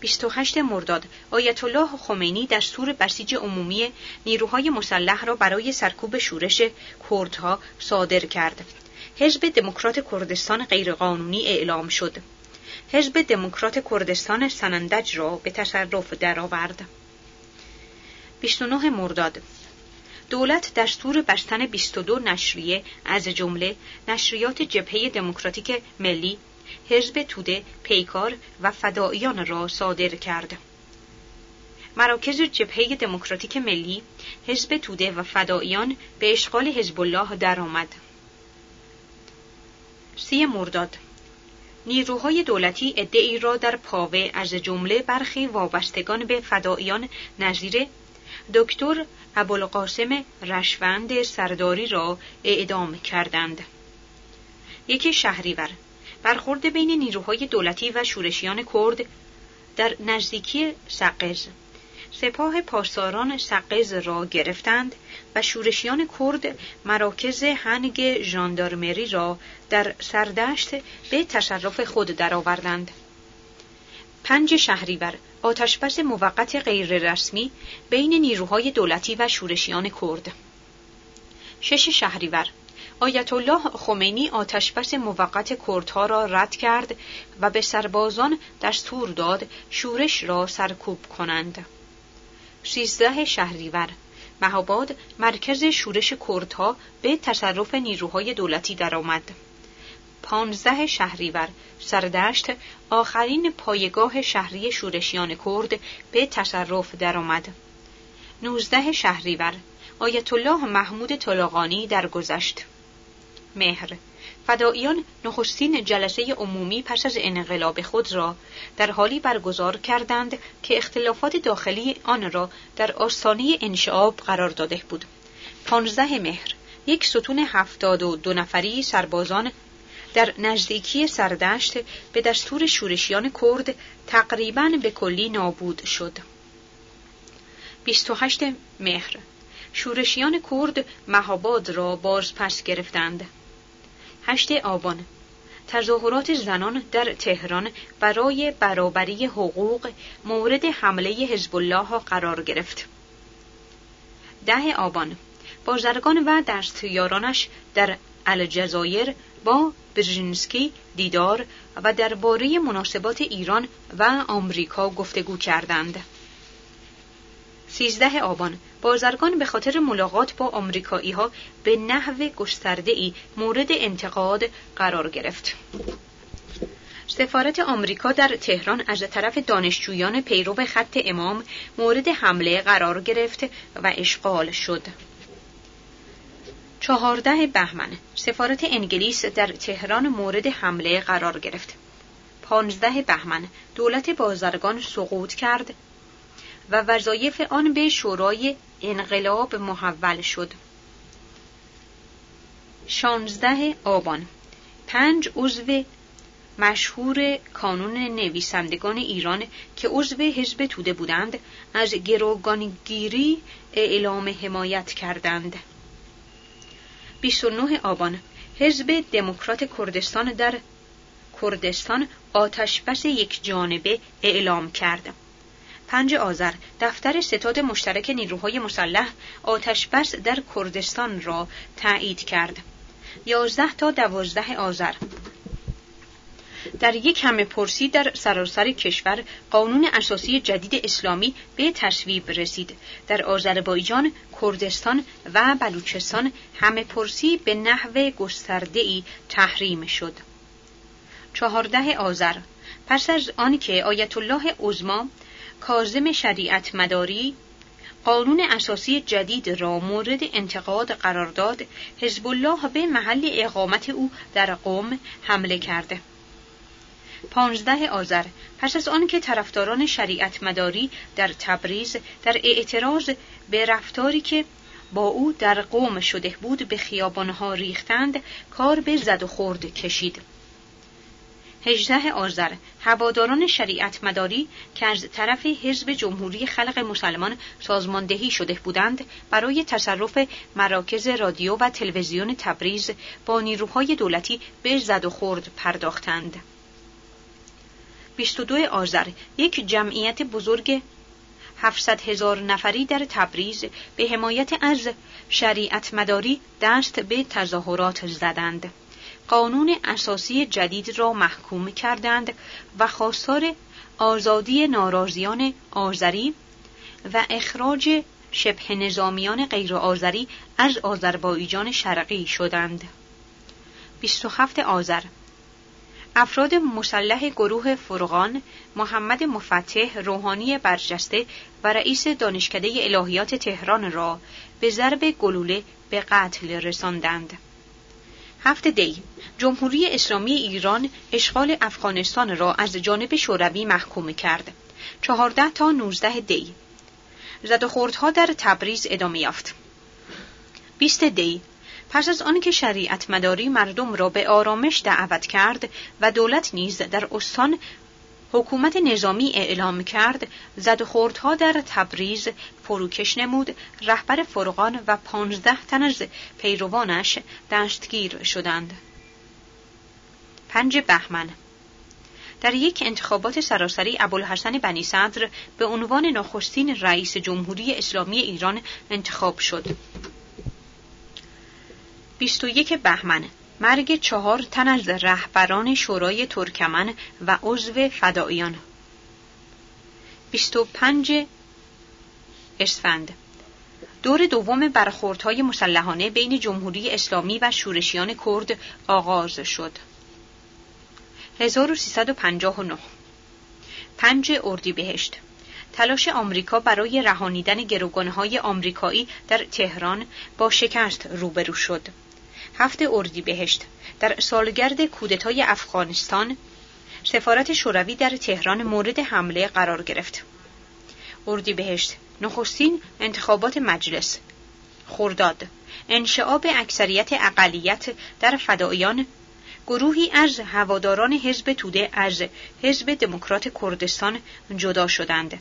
28 مرداد آیت الله خمینی دستور بسیج عمومی نیروهای مسلح را برای سرکوب شورش کردها صادر کرد. حزب دموکرات کردستان غیرقانونی اعلام شد. حزب دموکرات کردستان سنندج را به تصرف درآورد. 29 مرداد دولت دستور بستن 22 نشریه از جمله نشریات جبهه دموکراتیک ملی حزب توده، پیکار و فداییان را صادر کرد. مراکز جبهه دموکراتیک ملی، حزب توده و فداییان به اشغال حزب الله درآمد. سی مرداد. نیروهای دولتی ادعی را در پاوه از جمله برخی وابستگان به فداییان نظیر دکتر ابوالقاسم رشوند سرداری را اعدام کردند. یکی شهریور. برخورد بین نیروهای دولتی و شورشیان کرد در نزدیکی سقز. سپاه پاسداران سقز را گرفتند و شورشیان کرد مراکز هنگ ژاندارمری را در سردشت به تصرف خود درآوردند. پنج شهریور آتشبس موقت غیررسمی بین نیروهای دولتی و شورشیان کرد. شش شهریور آیت الله خمینی آتشبس موقت کردها را رد کرد و به سربازان دستور داد شورش را سرکوب کنند. سیزده شهریور مهاباد مرکز شورش کردها به تصرف نیروهای دولتی درآمد. پانزده شهریور سردشت آخرین پایگاه شهری شورشیان کرد به تصرف درآمد. نوزده شهریور آیت الله محمود طلاقانی درگذشت. مهر فداییان نخستین جلسه عمومی پس از انقلاب خود را در حالی برگزار کردند که اختلافات داخلی آن را در آستانه انشعاب قرار داده بود. پانزده مهر یک ستون هفتاد و دو نفری سربازان در نزدیکی سردشت به دستور شورشیان کرد تقریبا به کلی نابود شد. 28 مهر شورشیان کرد مهاباد را باز پس گرفتند. 8 آبان تظاهرات زنان در تهران برای برابری حقوق مورد حمله حزب الله قرار گرفت. ده آبان بازرگان و دستیارانش در الجزایر با برژینسکی دیدار و درباره مناسبات ایران و آمریکا گفتگو کردند. سیزده آبان بازرگان به خاطر ملاقات با آمریکایی ها به نحو گسترده ای مورد انتقاد قرار گرفت. سفارت آمریکا در تهران از طرف دانشجویان پیرو خط امام مورد حمله قرار گرفت و اشغال شد. چهارده بهمن سفارت انگلیس در تهران مورد حمله قرار گرفت. پانزده بهمن دولت بازرگان سقوط کرد و وظایف آن به شورای انقلاب محول شد. شانزده آبان پنج عضو مشهور کانون نویسندگان ایران که عضو حزب توده بودند از گروگانگیری اعلام حمایت کردند. 29 آبان حزب دموکرات کردستان در کردستان آتش بس یک جانبه اعلام کرد. پنج آذر دفتر ستاد مشترک نیروهای مسلح آتش بس در کردستان را تایید کرد. یازده تا دوازده آذر. در یک همه پرسی در سراسر کشور قانون اساسی جدید اسلامی به تصویب رسید. در آذربایجان کردستان و بلوچستان همه پرسی به نحو گسترده‌ای تحریم شد. چهارده آذر. پس از آنکه آیت الله عظما کاظم شریعت مداری قانون اساسی جدید را مورد انتقاد قرار داد. حزب الله به محل اقامت او در قوم حمله کرده پانزده آذر پس از آنکه طرفداران شریعت مداری در تبریز در اعتراض به رفتاری که با او در قوم شده بود به خیابانها ریختند کار به زد و خورد کشید. 18 آذر. هواداران شریعت مداری که از طرف حزب جمهوری خلق مسلمان سازماندهی شده بودند برای تصرف مراکز رادیو و تلویزیون تبریز با نیروهای دولتی به زد و خورد پرداختند. 22 آذر. یک جمعیت بزرگ 700 هزار نفری در تبریز به حمایت از شریعت مداری دست به تظاهرات زدند. قانون اساسی جدید را محکوم کردند و خواستار آزادی ناراضیان آذری و اخراج شبه نظامیان غیر آذری از آذربایجان شرقی شدند. 27 آذر افراد مسلح گروه فرقان محمد مفتح روحانی برجسته و رئیس دانشکده الهیات تهران را به ضرب گلوله به قتل رساندند. هفته دی جمهوری اسلامی ایران اشغال افغانستان را از جانب شوروی محکوم کرد. چهارده تا نوزده دی زد خوردها در تبریز ادامه یافت. بیست دی پس از آنکه شریعت مداری مردم را به آرامش دعوت کرد و دولت نیز در استان حکومت نظامی اعلام کرد زد خوردها در تبریز فروکش نمود. رهبر فرقان و پانزده تن از پیروانش دستگیر شدند. پنج بهمن. در یک انتخابات سراسری ابوالحسن بنی صدر به عنوان نخستین رئیس جمهوری اسلامی ایران انتخاب شد. 21 بهمن. مرگ چهار تن از رهبران شورای ترکمن و عضو فداییان 25 اسفند. دور دوم برخوردهای مسلحانه بین جمهوری اسلامی و شورشیان کرد آغاز شد. 1359 پنج اردیبهشت. تلاش آمریکا برای رهانیدن گروگانهای آمریکایی در تهران با شکست روبرو شد. هفت بهشت در سالگرد کودتای افغانستان سفارت شوروی در تهران مورد حمله قرار گرفت. بهشت نخستین انتخابات مجلس خرداد انشعاب اکثریت اقلیت در فدایان گروهی از هواداران حزب توده از حزب دموکرات کردستان جدا شدند.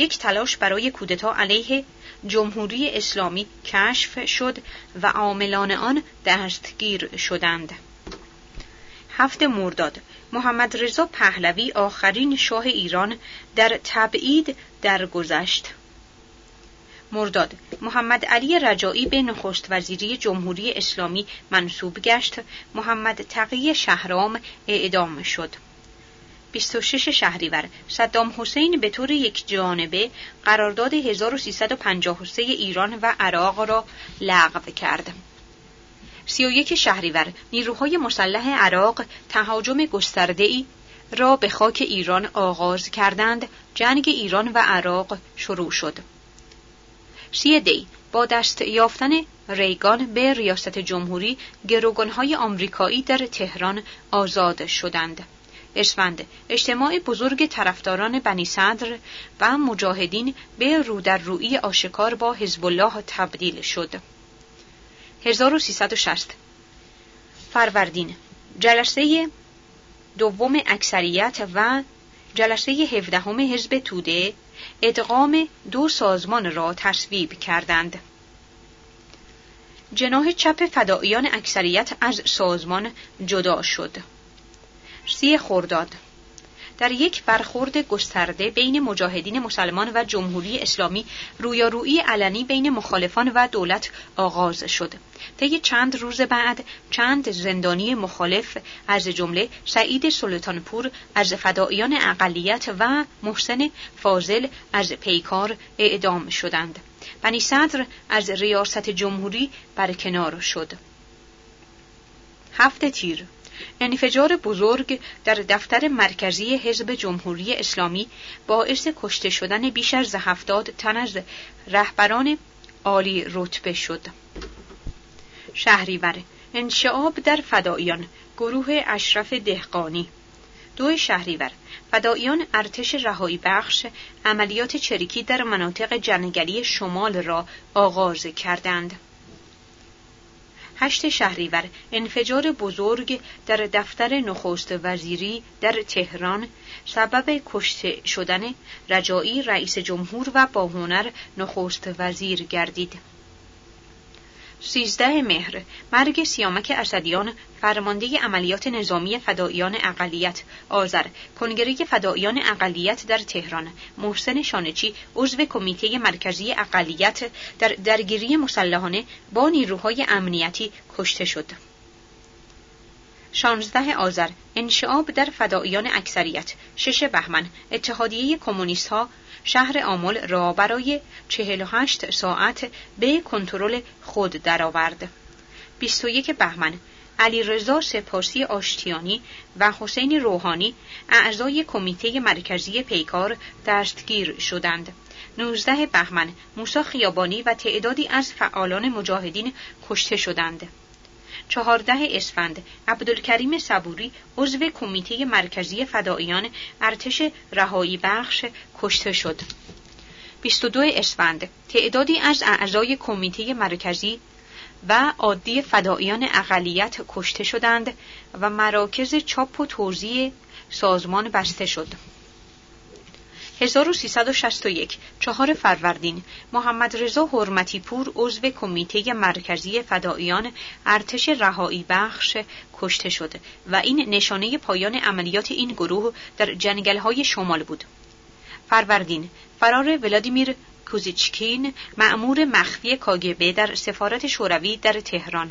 یک تلاش برای کودتا علیه جمهوری اسلامی کشف شد و عاملان آن دستگیر شدند. هفت مرداد محمد رضا پهلوی آخرین شاه ایران در تبعید درگذشت. مرداد محمد علی رجایی به نخست وزیری جمهوری اسلامی منصوب گشت محمد تقی شهرام اعدام شد 26 شهریور صدام حسین به طور یک جانبه قرارداد 1353 ایران و عراق را لغو کرد. 31 شهریور نیروهای مسلح عراق تهاجم گسترده‌ای را به خاک ایران آغاز کردند جنگ ایران و عراق شروع شد. سی دی با دست یافتن ریگان به ریاست جمهوری گروگانهای آمریکایی در تهران آزاد شدند. اسفند اجتماع بزرگ طرفداران بنی صدر و مجاهدین به رو در روی آشکار با حزب الله تبدیل شد 1360 فروردین جلسه دوم اکثریت و جلسه هفدهم حزب توده ادغام دو سازمان را تصویب کردند. جناح چپ فداییان اکثریت از سازمان جدا شد. سی خورداد در یک برخورد گسترده بین مجاهدین مسلمان و جمهوری اسلامی رویارویی علنی بین مخالفان و دولت آغاز شد. طی چند روز بعد چند زندانی مخالف از جمله سعید سلطانپور از فداییان اقلیت و محسن فاضل از پیکار اعدام شدند. بنی صدر از ریاست جمهوری برکنار شد. هفت تیر انفجار بزرگ در دفتر مرکزی حزب جمهوری اسلامی باعث کشته شدن بیش از هفتاد تن از رهبران عالی رتبه شد. شهریور انشعاب در فداییان گروه اشرف دهقانی دو شهریور فداییان ارتش رهایی بخش عملیات چریکی در مناطق جنگلی شمال را آغاز کردند. هشت شهریور انفجار بزرگ در دفتر نخست وزیری در تهران سبب کشته شدن رجایی رئیس جمهور و باهنر نخست وزیر گردید. سیزده مهر. مرگ سیامک اسدیان فرمانده عملیات نظامی فداییان اقلیت. آذر کنگره فداییان اقلیت در تهران. محسن شانچی عضو کمیته مرکزی اقلیت. در درگیری مسلحانه با نیروهای امنیتی کشته شد. شانزده آذر انشعاب در فداییان اکثریت. شش بهمن اتحادیه کمونیست ها شهر آمل را برای 48 ساعت به کنترل خود درآورد. 21 بهمن رضا سپاسی آشتیانی و حسین روحانی اعضای کمیته مرکزی پیکار دستگیر شدند. 19 بهمن موسی خیابانی و تعدادی از فعالان مجاهدین کشته شدند. چهارده اسفند عبدالکریم صبوری عضو کمیته مرکزی فداییان ارتش رهایی بخش کشته شد. 22 اسفند تعدادی از اعضای کمیته مرکزی و عادی فداییان اقلیت کشته شدند و مراکز چاپ و توزیع سازمان بسته شد. 1361 چهار فروردین محمد رضا حرمتی پور عضو کمیته مرکزی فداییان ارتش رهایی بخش کشته شد و این نشانه پایان عملیات این گروه در جنگل‌های شمال بود. فروردین فرار ولادیمیر کوزیچکین معمور مخفی کاگبه در سفارت شوروی در تهران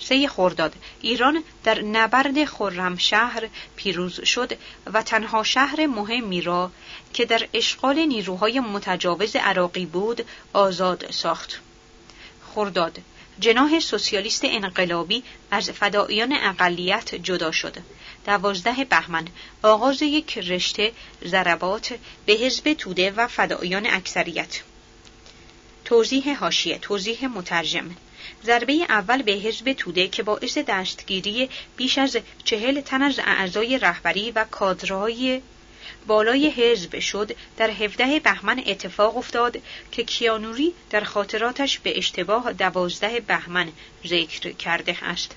سه خرداد ایران در نبرد خرمشهر پیروز شد و تنها شهر مهمی را که در اشغال نیروهای متجاوز عراقی بود آزاد ساخت. خرداد جناح سوسیالیست انقلابی از فداییان اقلیت جدا شد. دوازده بهمن آغاز یک رشته ضربات به حزب توده و فداییان اکثریت. توضیح هاشیه توضیح مترجم ضربه اول به حزب توده که باعث دستگیری بیش از چهل تن از اعضای رهبری و کادرهای بالای حزب شد در 17 بهمن اتفاق افتاد که کیانوری در خاطراتش به اشتباه دوازده بهمن ذکر کرده است.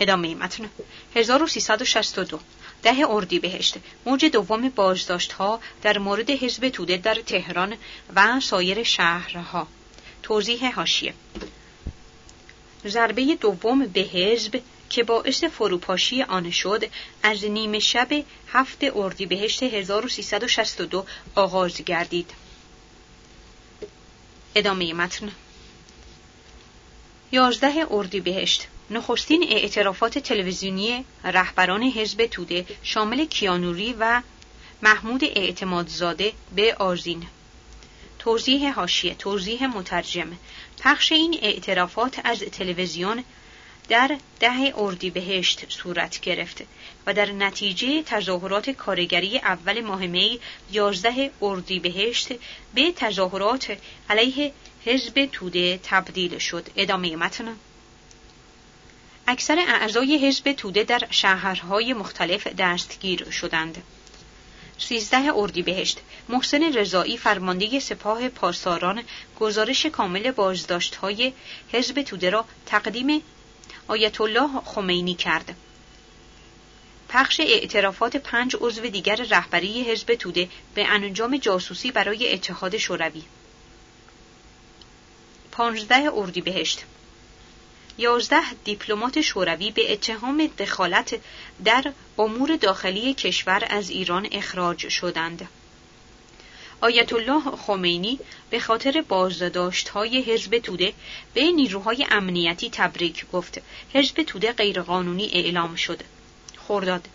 ادامه متن. 1362 ده اردی بهشت موج دوم بازداشت ها در مورد حزب توده در تهران و سایر شهرها. توضیح هاشیه. ضربه دوم به حزب که باعث فروپاشی آن شد از نیمه شب هفت اردیبهشت 1362 آغاز گردید. ادامه متن. یازده اردیبهشت نخستین اعترافات تلویزیونی رهبران حزب توده شامل کیانوری و محمود اعتمادزاده به آزین توضیح هاشیه توضیح مترجم. پخش این اعترافات از تلویزیون در ده اردیبهشت صورت گرفت و در نتیجه تظاهرات کارگری اول ماه می یازده اردیبهشت به تظاهرات علیه حزب توده تبدیل شد. ادامه متن. اکثر اعضای حزب توده در شهرهای مختلف دستگیر شدند. سیزده اردیبهشت محسن رضایی فرمانده سپاه پاسداران گزارش کامل بازداشت‌های حزب توده را تقدیم آیت الله خمینی کرد. پخش اعترافات پنج عضو دیگر رهبری حزب توده به انجام جاسوسی برای اتحاد شوروی. پانزده اردیبهشت یازده دیپلمات شوروی به اتهام دخالت در امور داخلی کشور از ایران اخراج شدند. آیت الله خمینی به خاطر بازداشت های حزب توده به نیروهای امنیتی تبریک گفت. حزب توده غیرقانونی اعلام شد. خرداد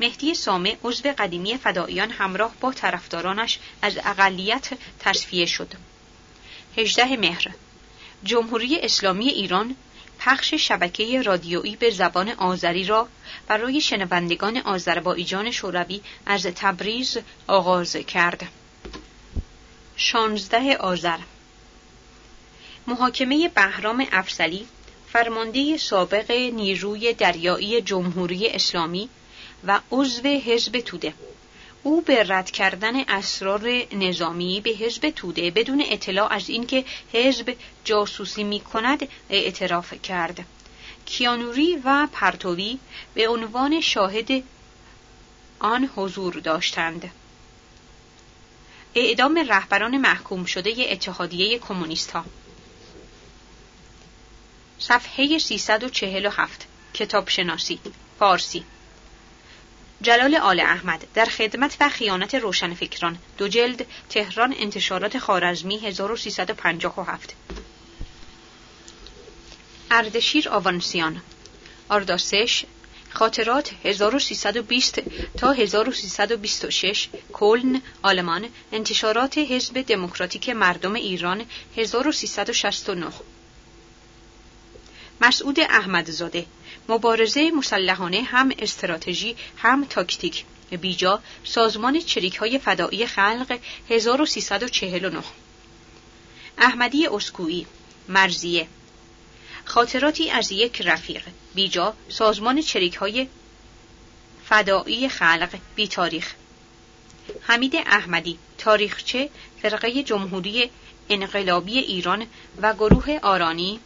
مهدی سامه عضو قدیمی فداییان همراه با طرفدارانش از اقلیت تصفیه شد. 18 مهر جمهوری اسلامی ایران پخش شبکه رادیویی به زبان آذری را برای شنوندگان آذربایجان شوروی از تبریز آغاز کرد. 16 آذر محاکمه بهرام افسلی فرمانده سابق نیروی دریایی جمهوری اسلامی و عضو حزب توده او به رد کردن اسرار نظامی به حزب توده بدون اطلاع از اینکه حزب جاسوسی می کند اعتراف کرد. کیانوری و پرتوی به عنوان شاهد آن حضور داشتند. اعدام رهبران محکوم شده اتحادیه کمونیست ها صفحه 347 کتاب شناسی فارسی جلال آل احمد در خدمت و خیانت روشنفکران دو جلد تهران انتشارات خارزمی 1357 اردشیر آوانسیان. آرداسش خاطرات 1320 تا 1326 کلن آلمان انتشارات حزب دموکراتیک مردم ایران 1369 مسعود احمدزاده. مبارزه مسلحانه هم استراتژی هم تاکتیک. بیجا سازمان چریک های فدایی خلق 1349 احمدی اسکویی مرزیه. خاطراتی از یک رفیق. بیجا سازمان چریک های فدایی خلق بی تاریخ حمید احمدی تاریخچه فرقه جمهوری انقلابی ایران و گروه آرانی.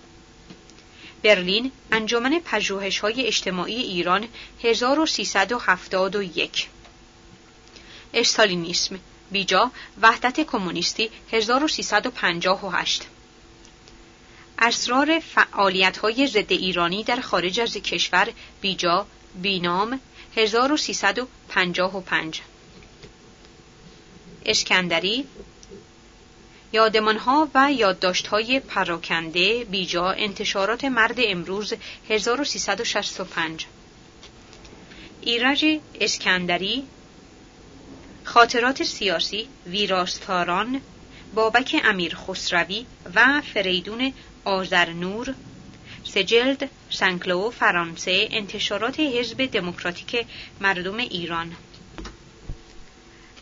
برلین انجمن پژوهش های اجتماعی ایران 1371 استالینیسم بیجا وحدت کمونیستی 1358 اسرار فعالیت های ضد ایرانی در خارج از کشور بیجا بینام 1355 اسکندری یادمانها و یادداشت‌های پراکنده بیجا انتشارات مرد امروز 1365 ایرج اسکندری خاطرات سیاسی ویراستاران بابک امیر خسروی و فریدون آذرنور سجلد سنکلو فرانسه انتشارات حزب دموکراتیک مردم ایران.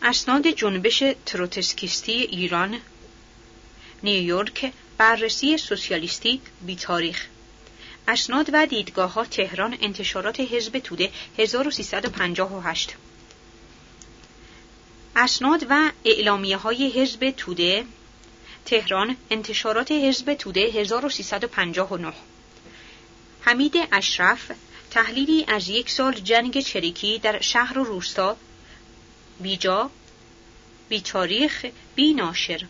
اسناد جنبش تروتسکیستی ایران. نیویورک بررسی سوسیالیستی بی تاریخ اسناد و دیدگاه ها تهران انتشارات حزب توده 1358 اسناد و اعلامیه های حزب توده تهران انتشارات حزب توده 1359 حمید اشرف تحلیلی از یک سال جنگ چریکی در شهر و روستا بیجا بی تاریخ بی ناشر.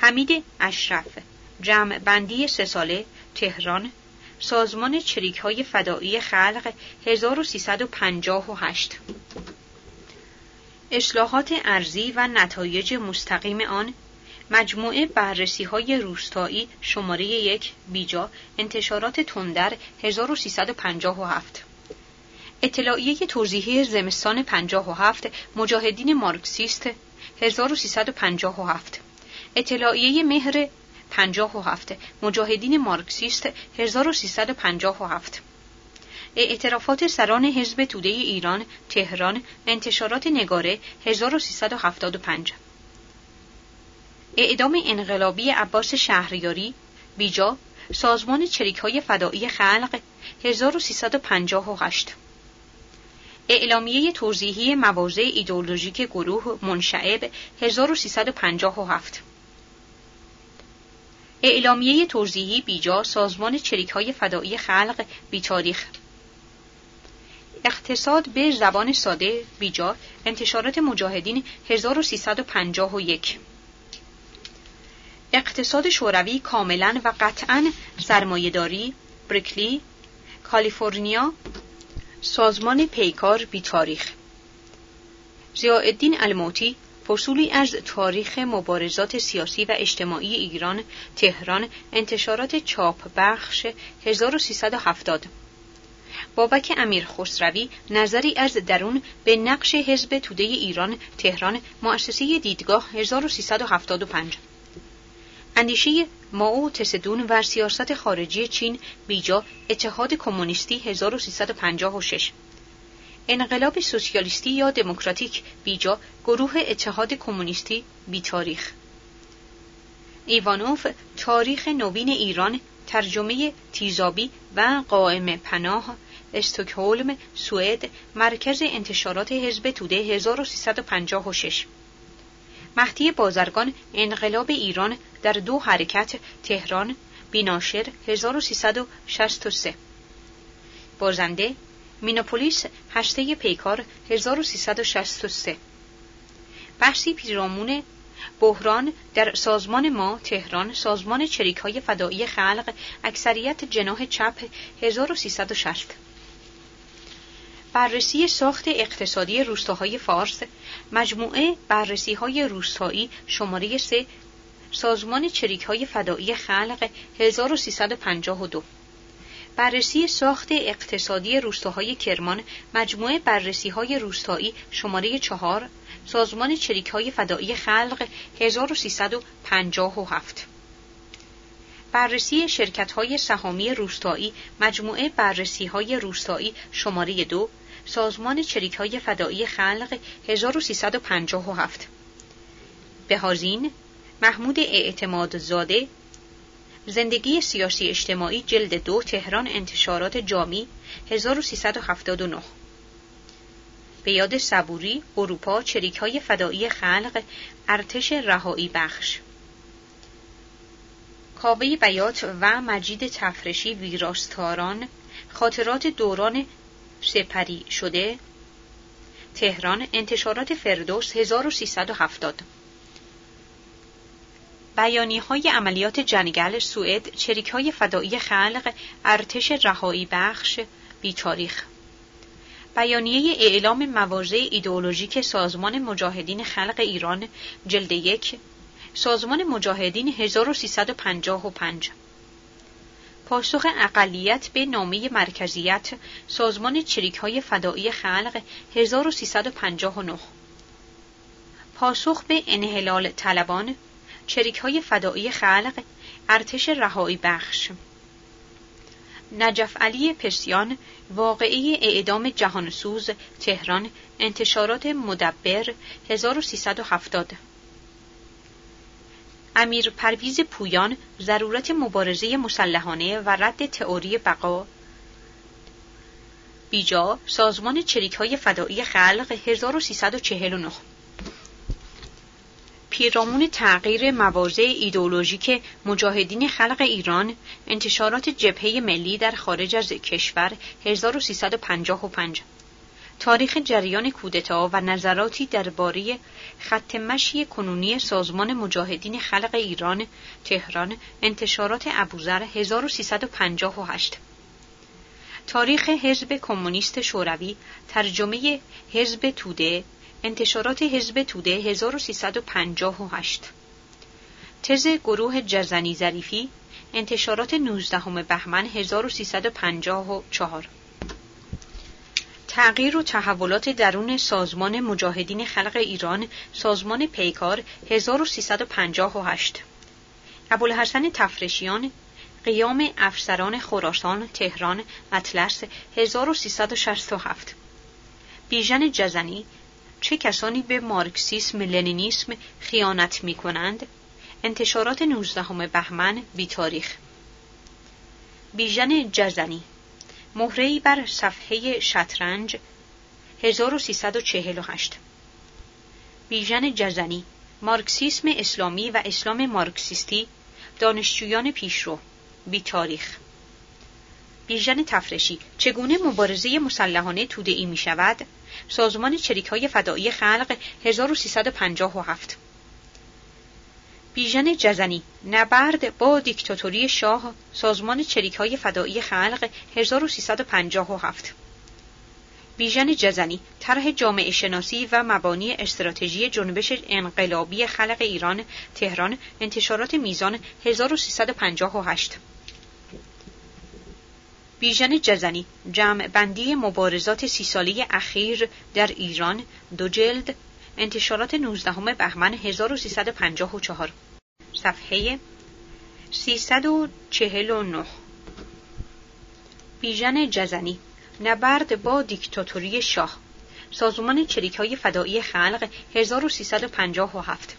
حمید اشرف جمع بندی سه ساله تهران سازمان چریک های فدایی خلق 1358 اصلاحات ارزی و نتایج مستقیم آن مجموعه بررسی های روستایی شماره یک بیجا انتشارات تندر 1357 اطلاعیه توضیحی زمستان 57 مجاهدین مارکسیست 1357 اطلاعیه مهر 57 مجاهدین مارکسیست 1357 اعترافات سران حزب توده ایران تهران انتشارات نگاره 1375 اعدام انقلابی عباس شهریاری بیجا سازمان چریک های فدایی خلق 1358 اعلامیه توضیحی مواضع ایدولوژیک گروه منشعب 1357 اعلامیه توضیحی بیجا سازمان چریک های فدایی خلق بی تاریخ اقتصاد به زبان ساده بیجا انتشارات مجاهدین 1351 اقتصاد شوروی کاملا و قطعا سرمایهداری بریکلی کالیفرنیا سازمان پیکار بی تاریخ زیاءالدین الموتی فصولی از تاریخ مبارزات سیاسی و اجتماعی ایران تهران انتشارات چاپ بخش 1370 بابک امیر خسروی نظری از درون به نقش حزب توده ایران تهران مؤسسه دیدگاه 1375 اندیشه ماو تسدون و سیاست خارجی چین بیجا اتحاد کمونیستی 1356 انقلاب سوسیالیستی یا دموکراتیک بیجا گروه اتحاد کمونیستی بی تاریخ ایوانوف تاریخ نوین ایران ترجمه تیزابی و قائم پناه استکهلم سوئد مرکز انتشارات حزب توده 1356 مهدی بازرگان انقلاب ایران در دو حرکت تهران بیناشر 1363 بازنده مینوپولیس هشته پیکار 1363 بحثی پیرامون بحران در سازمان ما تهران سازمان چریک های فدایی خلق اکثریت جناح چپ 1360 بررسی ساخت اقتصادی روستاهای فارس مجموعه بررسی های روستایی شماره 3 سازمان چریک های فدایی خلق 1352 بررسی ساخت اقتصادی روستاهای کرمان مجموعه بررسی های روستایی شماره 4 سازمان چریک های فدایی خلق 1357 بررسی شرکت های سهامی روستایی مجموعه بررسی های روستایی شماره 2 سازمان چریک های فدایی خلق 1357 بهازین محمود اعتماد زاده زندگی سیاسی اجتماعی جلد دو تهران انتشارات جامی 1379 به یاد صبوری اروپا چریک های فدایی خلق ارتش رهایی بخش. کاوه بیات و مجید تفرشی ویراستاران خاطرات دوران سپری شده. تهران انتشارات فردوس 1370 بیانی های عملیات جنگل سوئد چریک های فدایی خلق ارتش رهایی بخش بیتاریخ بیانیه اعلام مواضع ایدئولوژیک سازمان مجاهدین خلق ایران جلد یک سازمان مجاهدین 1355 پاسخ اقلیت به نامه مرکزیت سازمان چریک های فدایی خلق 1359 پاسخ به انحلال طلبان چریک های فدایی خلق ارتش رهایی بخش. نجف علی پسیان واقعی اعدام جهانسوز تهران انتشارات مدبر 1370 امیر پرویز پویان ضرورت مبارزه مسلحانه و رد تئوری بقا. بیجا سازمان چریک های فدایی خلق 1349 پیرامون تغییر مواضع ایدئولوژیک مجاهدین خلق ایران انتشارات جبهه ملی در خارج از کشور 1355 تاریخ جریان کودتا و نظراتی درباره خط مشی کنونی سازمان مجاهدین خلق ایران تهران انتشارات ابوذر 1358 تاریخ حزب کمونیست شوروی ترجمه حزب توده انتشارات حزب توده 1358 تز گروه جزنی ظریفی انتشارات 19 بهمن 1354 تغییر و تحولات درون سازمان مجاهدین خلق ایران سازمان پیکار 1358 ابوالحسن تفرشیان قیام افسران خراسان تهران اطلس 1367 بیژن جزنی چه کسانی به مارکسیسم لنینیسم خیانت می کنند؟ انتشارات 19 بهمن بی تاریخ بیژن جزنی مهرهی بر صفحه شطرنج 1348 بیژن جزنی مارکسیسم اسلامی و اسلام مارکسیستی دانشجویان پیشرو بی تاریخ بیژن تفرشی چگونه مبارزه مسلحانه توده ای می شود؟ سازمان چریک های فدایی خلق 1357 بیژن جزنی نبرد با دیکتاتوری شاه سازمان چریک های فدایی خلق 1357 بیژن جزنی طرح جامعه شناسی و مبانی استراتژی جنبش انقلابی خلق ایران تهران انتشارات میزان 1358 بیژن جزنی جمع بندی مبارزات سی ساله اخیر در ایران دو جلد انتشارات 19 بهمن 1354 صفحه 349 بیژن جزنی نبرد با دیکتاتوری شاه. سازمان چریک های فدایی خلق 1357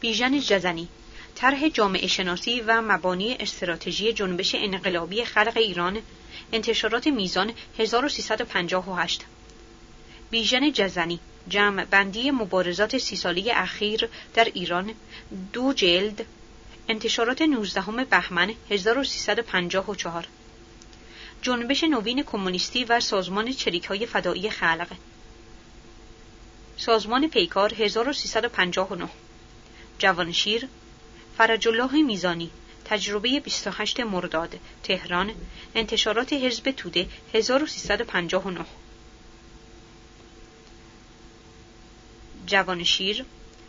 بیژن جزنی طرح جامعه شناسی و مبانی استراتژی جنبش انقلابی خلق ایران انتشارات میزان 1358 بیژن جزنی جمع بندی مبارزات سی سالی اخیر در ایران دو جلد انتشارات 19 بهمن 1354 جنبش نوین کمونیستی و سازمان چریک های فدایی خلق. سازمان پیکار 1359 جوانشیر فرج الله میزانی تجربه 28 مرداد تهران انتشارات حزب توده 1359 جوانشیر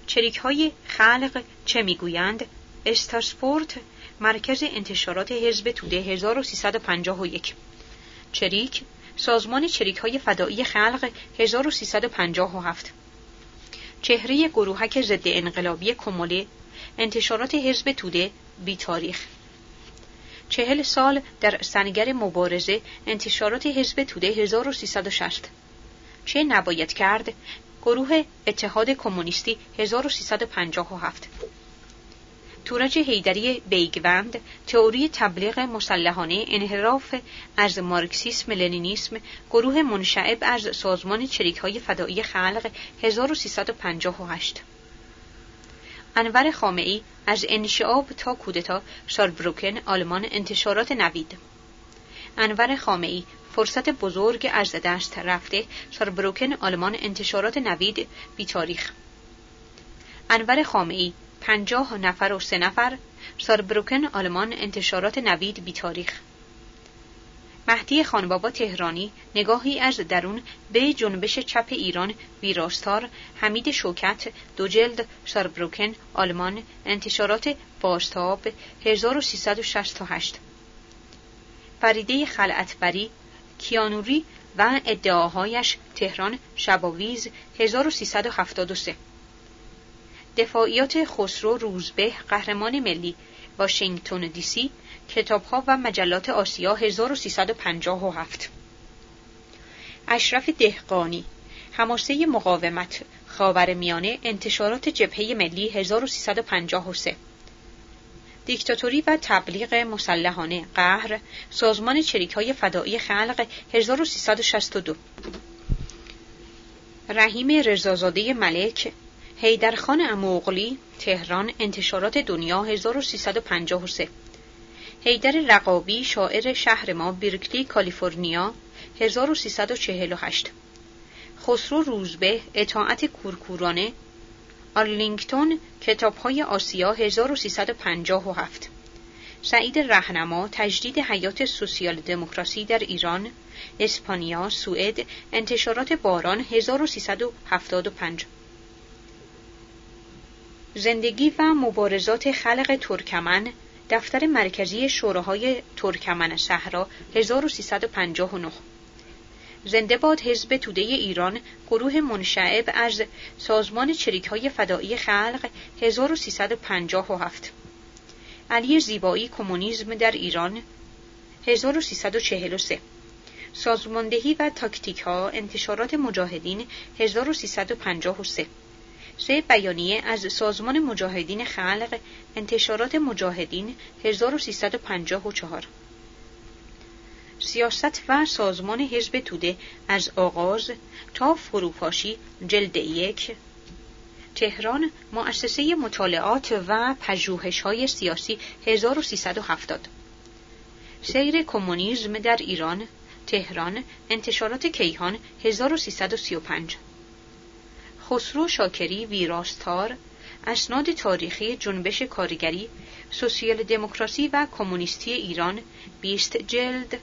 چریک های خلق چه می‌گویند؟ استاسپورت مرکز انتشارات حزب توده 1351 چریک سازمان چریک های فدایی خلق 1357 چهره گروهک ضد انقلابی کموله انتشارات حزب توده بی تاریخ چهل سال در سنگر مبارزه انتشارات حزب توده 1360 چه نباید کرد؟ گروه اتحاد کمونیستی 1357 تورج هیدری بیگوند تئوری تبلیغ مسلحانه انحراف از مارکسیسم لنینیسم گروه منشعب از سازمان چریک های فدایی خلق 1358 انور خامعی از انشعاب تا کودتا ساربروکن آلمان انتشارات نوید. انور خامعی فرصت بزرگ از دست رفته ساربروکن آلمان انتشارات نوید بی تاریخ انور خامعی پنجاه نفر و سه نفر ساربروکن آلمان انتشارات نوید بی تاریخ مهدی خانبابا تهرانی نگاهی از درون به جنبش چپ ایران ویراستار حمید شوکت دو جلد ساربروکن آلمان انتشارات باستاب 1368 فریده خلعتبری کیانوری و ادعاهایش تهران شباویز 1373 دفاعیات خسرو روزبه قهرمان ملی واشنگتن دی سی کتابها و مجلات آسیا 1357 اشرف دهقانی حماسه مقاومت خاور میانه انتشارات جبهه ملی 1353 دیکتاتوری و تبلیغ مسلحانه قهر سازمان چریک های فدایی خلق 1362 رحیم رضازاده ملک حیدرخان اموغلی تهران انتشارات دنیا 1353 حیدر رقابی شاعر شهر ما بیرکلی کالیفرنیا 1348 خسرو روزبه اطاعت کورکورانه. آرلینگتون کتابهای آسیا 1357 سعید رهنما تجدید حیات سوسیال دموکراسی در ایران. اسپانیا سوئد انتشارات باران 1375 زندگی و مبارزات خلق ترکمن. دفتر مرکزی شوراهای ترکمن صحرا 1359 زنده باد حزب توده ایران گروه منشعب از سازمان چریک های فدایی خلق 1357 علی زیبایی کمونیسم در ایران 1343 سازماندهی و تاکتیک ها انتشارات مجاهدین 1353 سه بیانیه از سازمان مجاهدین خلق انتشارات مجاهدین 1354 سیاست و سازمان حزب توده از آغاز تا فروپاشی جلد یک. تهران مؤسسه مطالعات و پژوهش های سیاسی 1370 سیر کمونیسم در ایران تهران انتشارات کیهان 1335 خسرو شاکری ویراستار اسناد تاریخی جنبش کارگری سوسیال دموکراسی و کمونیستی ایران 20 جلد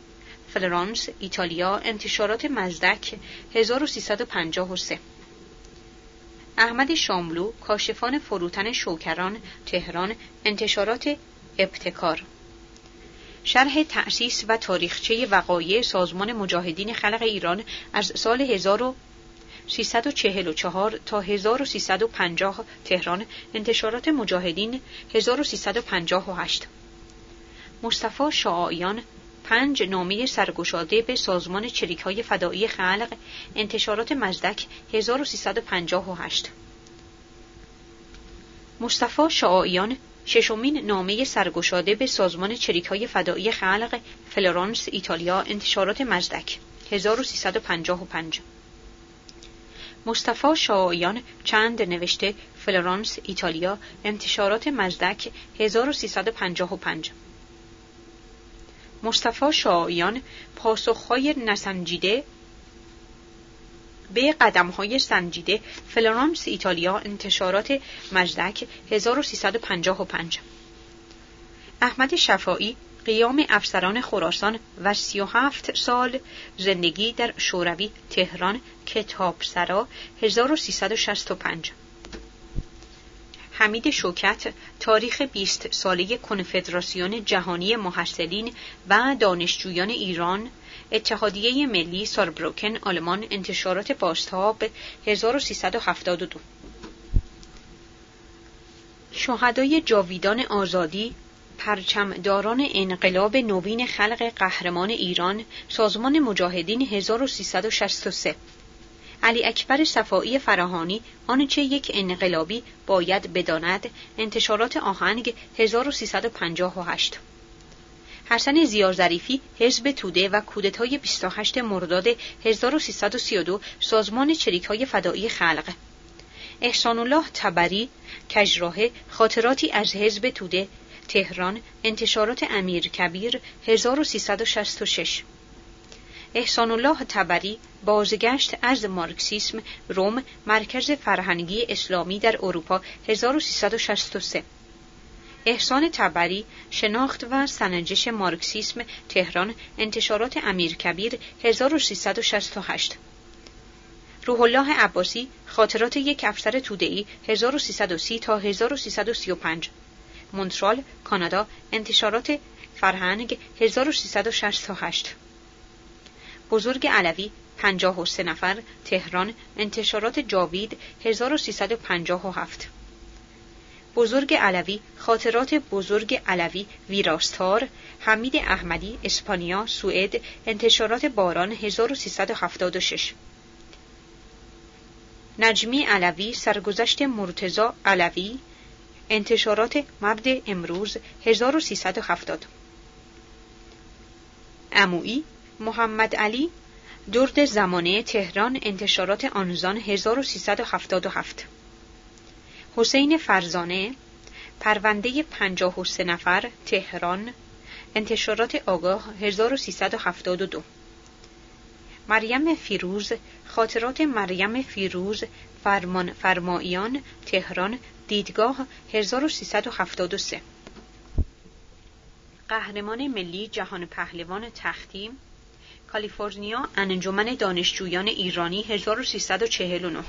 فلورانس ایتالیا انتشارات مزدک 1353 احمد شاملو کاشفان فروتن شوکران تهران انتشارات ابتکار. شرح تأسیس و تاریخچه وقایع سازمان مجاهدین خلق ایران از سال 1344 تا 1350 تهران انتشارات مجاهدین 1358 مصطفی شعایان پنج نامه سرگشاده به سازمان چریک های فدایی خلق انتشارات مزدک 1358 مصطفی شعایان ششمین نامه سرگشاده به سازمان چریک های فدایی خلق فلورانس ایتالیا انتشارات مزدک 1355 مصطفی شایان چند نوشته فلورانس ایتالیا انتشارات مزدک 1355 مصطفی شایان پاسخهای نسنجیده به قدمهای سنجیده فلورانس ایتالیا انتشارات مزدک 1355 احمد شفایی قیام افسران خراسان و سی و هفت سال زندگی در شوروی تهران کتابسرا 1365 حمید شوکت تاریخ 20 ساله کنفدراسیون جهانی محصلین و دانشجویان ایران اتحادیه ملی ساربروکن آلمان انتشارات باستاب 1372 شهدای جاویدان آزادی پرچمداران انقلاب نوین خلق قهرمان ایران سازمان مجاهدین 1363 علی اکبر صفایی فراهانی آنچه یک انقلابی باید بداند انتشارات آهنگ 1358 حسن زیارظریفی حزب توده و کودتای 28 مرداد 1332 سازمان چریک های فدایی خلق. احسان الله تبری کجراه خاطراتی از حزب توده تهران انتشارات امیر کبیر 1366 احسان الله تبری بازگشت از مارکسیسم روم مرکز فرهنگی اسلامی در اروپا 1363 احسان تبری شناخت و سنجش مارکسیسم تهران انتشارات امیر کبیر 1368 روح الله عباسی خاطرات یک افسر توده‌ای 1330 تا 1335 مونترال کانادا انتشارات فرهنگ 1368 بزرگ علوی 53 نفر تهران انتشارات جاوید 1357 بزرگ علوی خاطرات بزرگ علوی ویراستار حمید احمدی اسپانیا سوئد انتشارات باران 1376 نجمی علوی سرگذشت مرتزا علوی انتشارات مرد امروز 1370 اموئی محمد علی درد زمانه تهران انتشارات آنزان 1377 حسین فرزانه پرونده 53 نفر تهران انتشارات آگاه 1372 مریم فیروز خاطرات مریم فیروز فرمان فرماییان تهران دیدگاه 1373 قهرمان ملی جهان پهلوان تختیم کالیفرنیا انجمن دانشجویان ایرانی 1349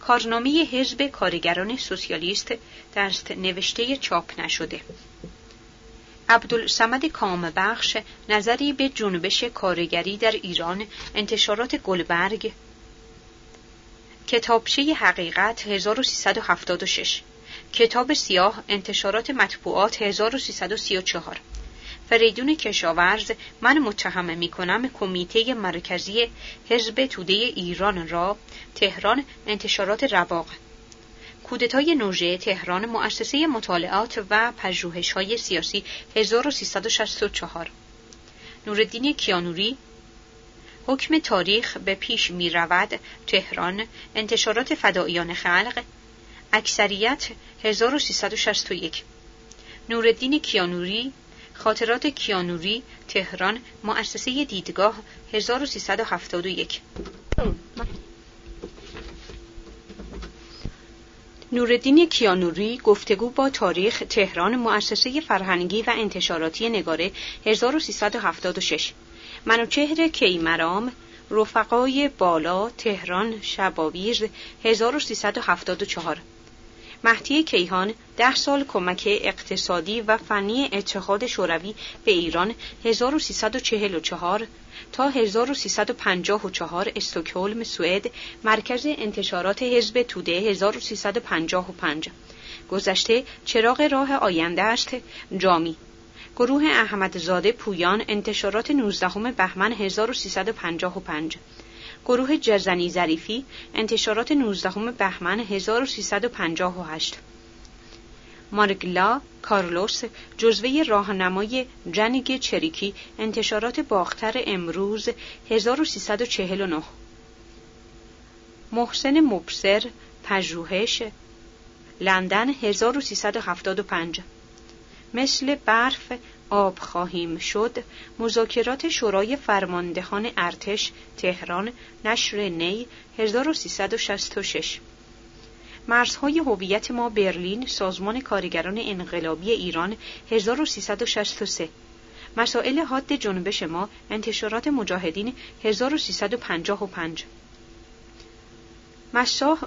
کارنامه حزب کارگران سوسیالیست دست نوشته چاپ نشده. عبدالسمد کامبخش نظری به جنبش کارگری در ایران انتشارات گلبرگ کتابچه حقیقت 1376 کتاب سیاه انتشارات مطبوعات 1334 فریدون کشاورز من متهم می کنم کمیته مرکزی حزب توده ایران را تهران انتشارات رواق. کودتای نوژه تهران مؤسسه مطالعات و پژوهش های سیاسی 1364 نوردین کیانوری حکم تاریخ به پیش می رود تهران انتشارات فداییان خلق اکثریت 1361 نوردین کیانوری خاطرات کیانوری تهران مؤسسه دیدگاه 1371 نوردین کیانوری گفتگو با تاریخ تهران مؤسسه فرهنگی و انتشاراتی نگاره 1376 منوچهر کیمرام رفقای بالا تهران شباویز 1374 مهدی کیهان ده سال کمک اقتصادی و فنی اتحاد شوروی به ایران 1344 تا 1354 استکهلم سوئد مرکز انتشارات حزب توده 1355 گذشته چراغ راه آینده است جامی. گروه احمدزاده پویان انتشارات 19 بهمن 1355 گروه جزنی ظریفی انتشارات 19 بهمن 1358 مارگلا کارلوس جزوه راهنمای جنگ چریکی انتشارات باختر امروز 1349 محسن مبصر پژوهش لندن 1375 مثل برف آب خواهیم شد. مذاکرات شورای فرماندهان ارتش تهران نشر نی 1366 مرزهای هویت ما برلین سازمان کارگران انقلابی ایران 1363 مسائل حاد جنبش ما انتشارات مجاهدین 1355 مساح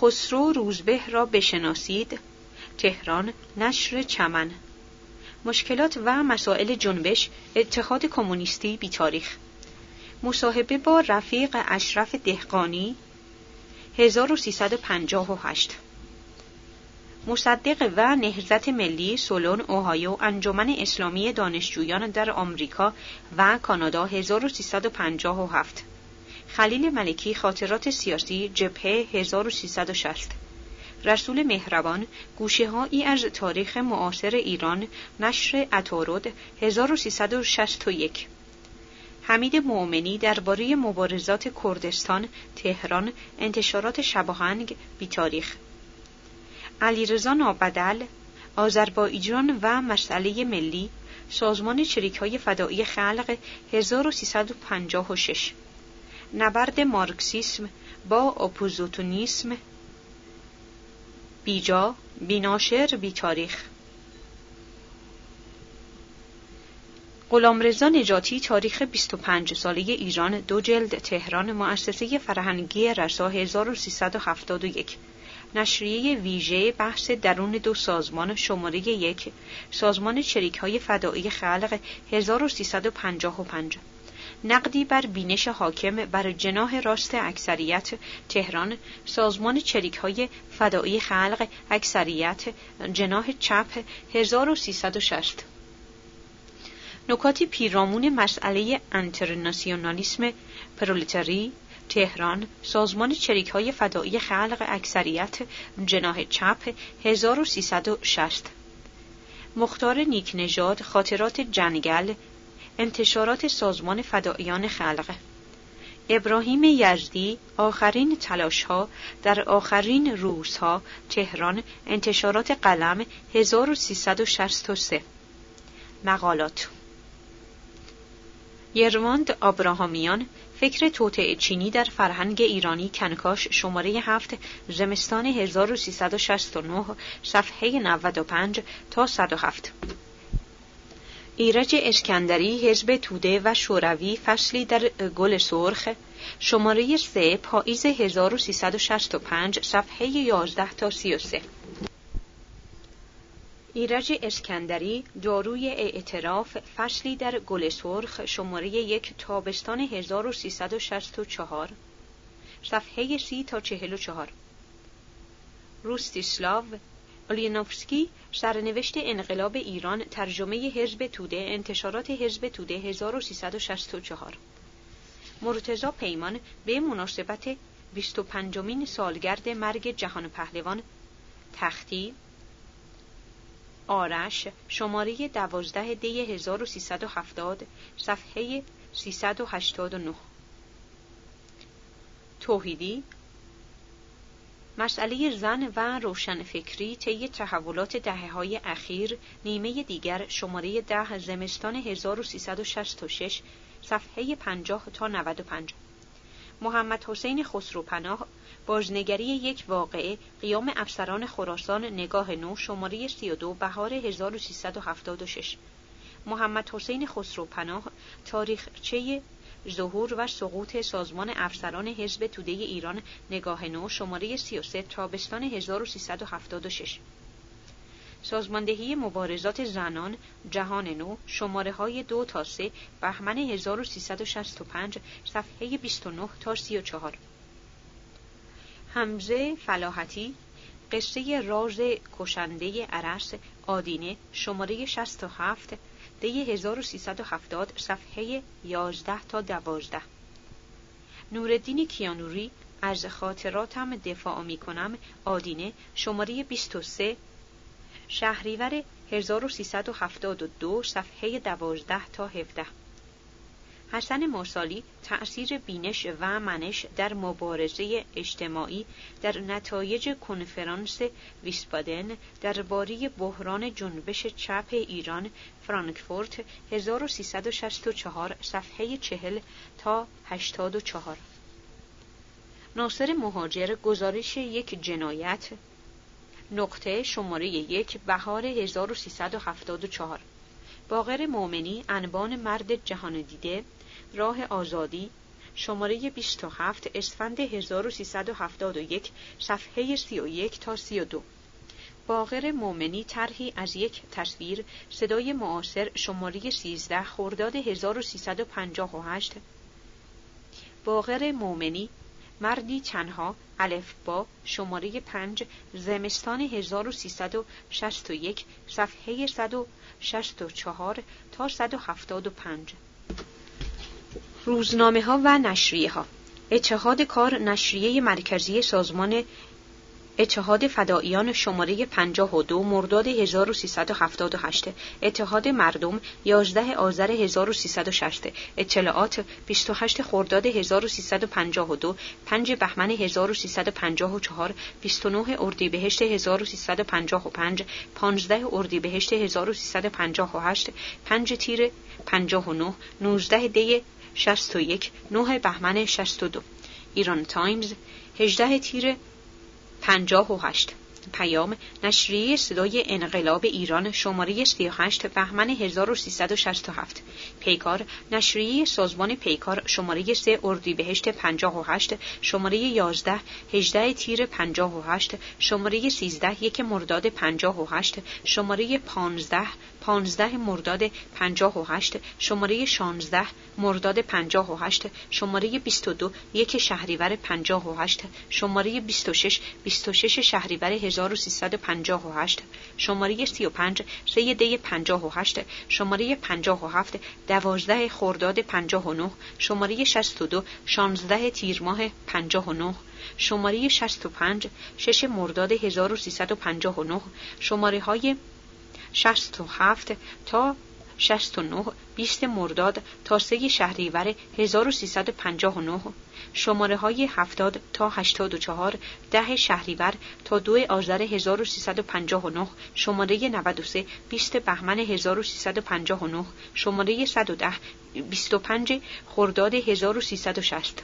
خسرو روزبه را بشناسید. تهران نشر چمن. مشکلات و مسائل جنبش اتحاد کمونیستی بی تاریخ. مصاحبه با رفیق اشرف دهقانی 1358 مصدق و نهزت ملی سولون اوهایو انجمن اسلامی دانشجویان در آمریکا و کانادا 1357 خلیل ملکی خاطرات سیاسی جبهه 1360 رسول مهربان گوشه هایی از تاریخ معاصر ایران نشر اتارد 1361 حمید مؤمنی درباره مبارزات کردستان تهران انتشارات شباهنگ بی تاریخ علیرضا نابدل آذربایجان و مسئله ملی سازمان چریک های فدایی خلق 1356 نبرد مارکسیسم با اپوزیتونیسم بیجا بیناشر بی تاریخ غلامرضا نجاتی تاریخ 25 ساله ایران دو جلد تهران مؤسسه فرهنگی رسا 1371 نشریه ویژه بحث درون دو سازمان شماره یک سازمان چریک های فدایی خلق 1355 نقدی بر بینش حاکم بر جناح راست اکثریت تهران سازمان چریک های فدایی خلق اکثریت جناح چپ 1360 نکاتی پیرامون مسئله انترناسیونالیسم پرولتری تهران سازمان چریک های فدایی خلق اکثریت جناح چپ 1360 مختار نیک نژاد خاطرات جنگل انتشارات سازمان فداییان خلق. ابراهیم یزدی آخرین ها در آخرین روزها تهران انتشارات قلم 1363 مقالات. یرواند آبراهامیان فکر توطعه چینی در فرهنگ ایرانی کنکاش شماره هفت زمستان 1369 صفحه 95 تا 107 ایرج اسکندری حزب توده و شوروی فصلی در گل سرخ شماره سه پاییز 1365 صفحه 11 تا 33 ایرج اسکندری داروی اعتراف فصلی در گل سرخ شماره یک تابستان 1364 صفحه سی تا 44 روستیسلاو اولینوفسکی سرنوشت انقلاب ایران ترجمه حزب توده انتشارات حزب توده 1364 مرتزا پیمان به مناسبت 25 مین سالگرد مرگ جهان پهلوان تختی آرش شماره دوازده دی 1370 صفحه 389 توحیدی مسئله زن و روشنفکری طی تحولات دهه های اخیر نیمه دیگر شماره ده زمستان 1366 صفحه 50 تا 95 محمد حسین خسروپناه بازنگری یک واقعه قیام افسران خراسان نگاه نو شماره 32 بهار 1376 محمد حسین خسرو پناه تاریخچه ظهور و سقوط سازمان افسران حزب توده ایران نگاه نو شماره 33 تابستان 1376 سازماندهی مبارزات زنان جهان نو شماره های دو تا سه بهمن 1365 صفحه 29 تا 34 حمزه فلاحتی قصه راز کشنده عرس آدینه شماره 67 دی 1370 صفحه 11 تا 12 نوردین کیانوری از خاطراتم دفاع می کنم آدینه شماره 23 شهریور 1372 صفحه 12 تا 17 حسن مرسالی تأثیر بینش و منش در مبارزه اجتماعی در نتایج کنفرانس ویسبادن درباره بحران جنبش چپ ایران فرانکفورت 1364 صفحه 40 تا 84 ناصر مهاجر گزارش یک جنایت. نقطه شماره یک بهار 1374 باقر مومنی انبان مرد جهان دیده راه آزادی شماره 27 اسفند 1371 صفحه 31 تا 32 باقر مومنی طرحی از یک تصویر صدای معاصر شماره 13 خرداد 1358 باقر مومنی مردی تنها الف با شماره 5 زمستان 1361 صفحه 164 تا 175 روزنامه ها و نشریه ها اتحاد کار نشریه مرکزی سازمان اتحاد فداییان شماره 52 مرداد 1378 اتحاد مردم 11 آذر 1360 اطلاعات 28 خرداد 1352 5 بهمن 1354 29 اردیبهشت 1355 15 اردیبهشت 1358 5 تیر 59 19 دی 61 9 بهمن 62 ایران تایمز 18 تیر پنجاه و هشت. پیام نشریه صدای انقلاب ایران شماره 38 بهمن 1367 پیکار نشریه سازمان پیکار شماره 3 اردیبهشت 58 شماره 11 18 تیر 58 شماره 13 یک مرداد 58 شماره 15 15 مرداد 58 شماره 16 مرداد 58 شماره 22 یک شهریور 58 شماره 26 26 شهریور 1358 شماره 35 3 دی 58 شماره 57 12 خرداد 59 شماره 62 16 تیر ماه 59 شماره 65 6 مرداد 1359 شماره های 67 تا 69 20 مرداد تا 3 شهریور 1359 شماره های 70 تا 84 ده شهریور تا 2 آذر 1359 شماره 93 20 بهمن 1359 شماره 110 25 خرداد 1360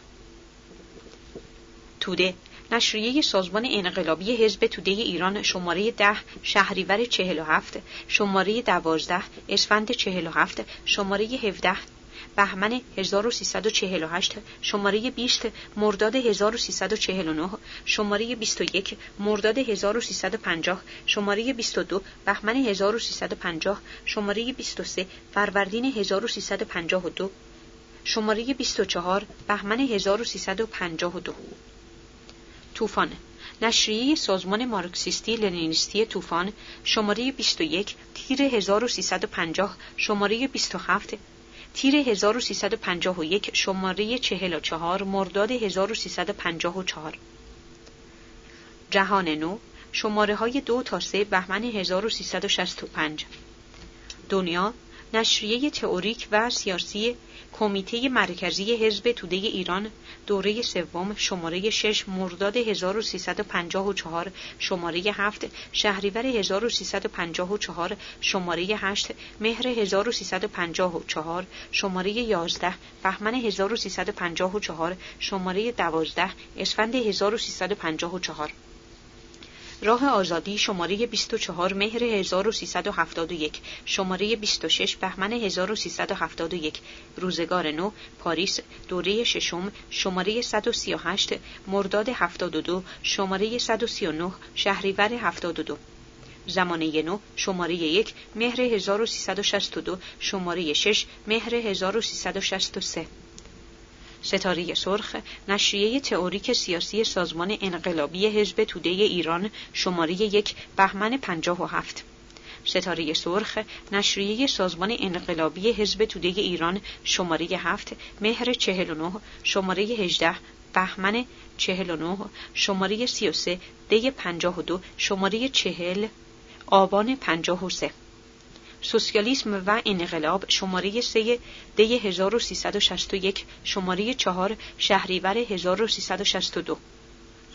توده نشریه سازمان انقلابی حزب توده ایران شماره ده شهریور 47 شماره 12 اسفند 47 شماره 17 بهمن 1348 شماره 20 مرداد 1349 شماره 21 مرداد 1350 شماره 22 بهمن 1350 شماره 23 فروردین 1352 شماره 24 بهمن 1352 طوفان نشریه سازمان مارکسیستی لنینیستی طوفان شماره 21 تیر 1350 شماره 27 تیر 1351 شماره 44 مرداد 1354 جهان نو شماره های دو تا سه بهمن 1365 دنیا نشریه تئوریک و سیاسی کمیته مرکزی حزب توده ایران دوره سوم شماره 6 مرداد 1354 شماره 7 شهریور 1354 شماره 8 مهر 1354 شماره 11 بهمن 1354 شماره 12 اسفند 1354 راه آزادی شماره 24 مهر 1371 شماره 26 بهمن 1371 روزگار نو پاریس دوره ششم شماره 138 مرداد 72 شماره 139 شهریور 72 زمانه نو شماره یک مهر 1362 شماره 6 مهر 1363 ستاره سرخ نشریه تئوریک سیاسی سازمان انقلابی حزب توده ایران شماره یک بهمن 57 ستاره سرخ نشریه سازمان انقلابی حزب توده ایران شماره هفت مهر 49 شماره 18 بهمن 49 شماره 33 دی 52 شماره 40 آبان 53 سوسیالیسم و انقلاب شماره 3 دی 1361 شماره 4 شهریور 1362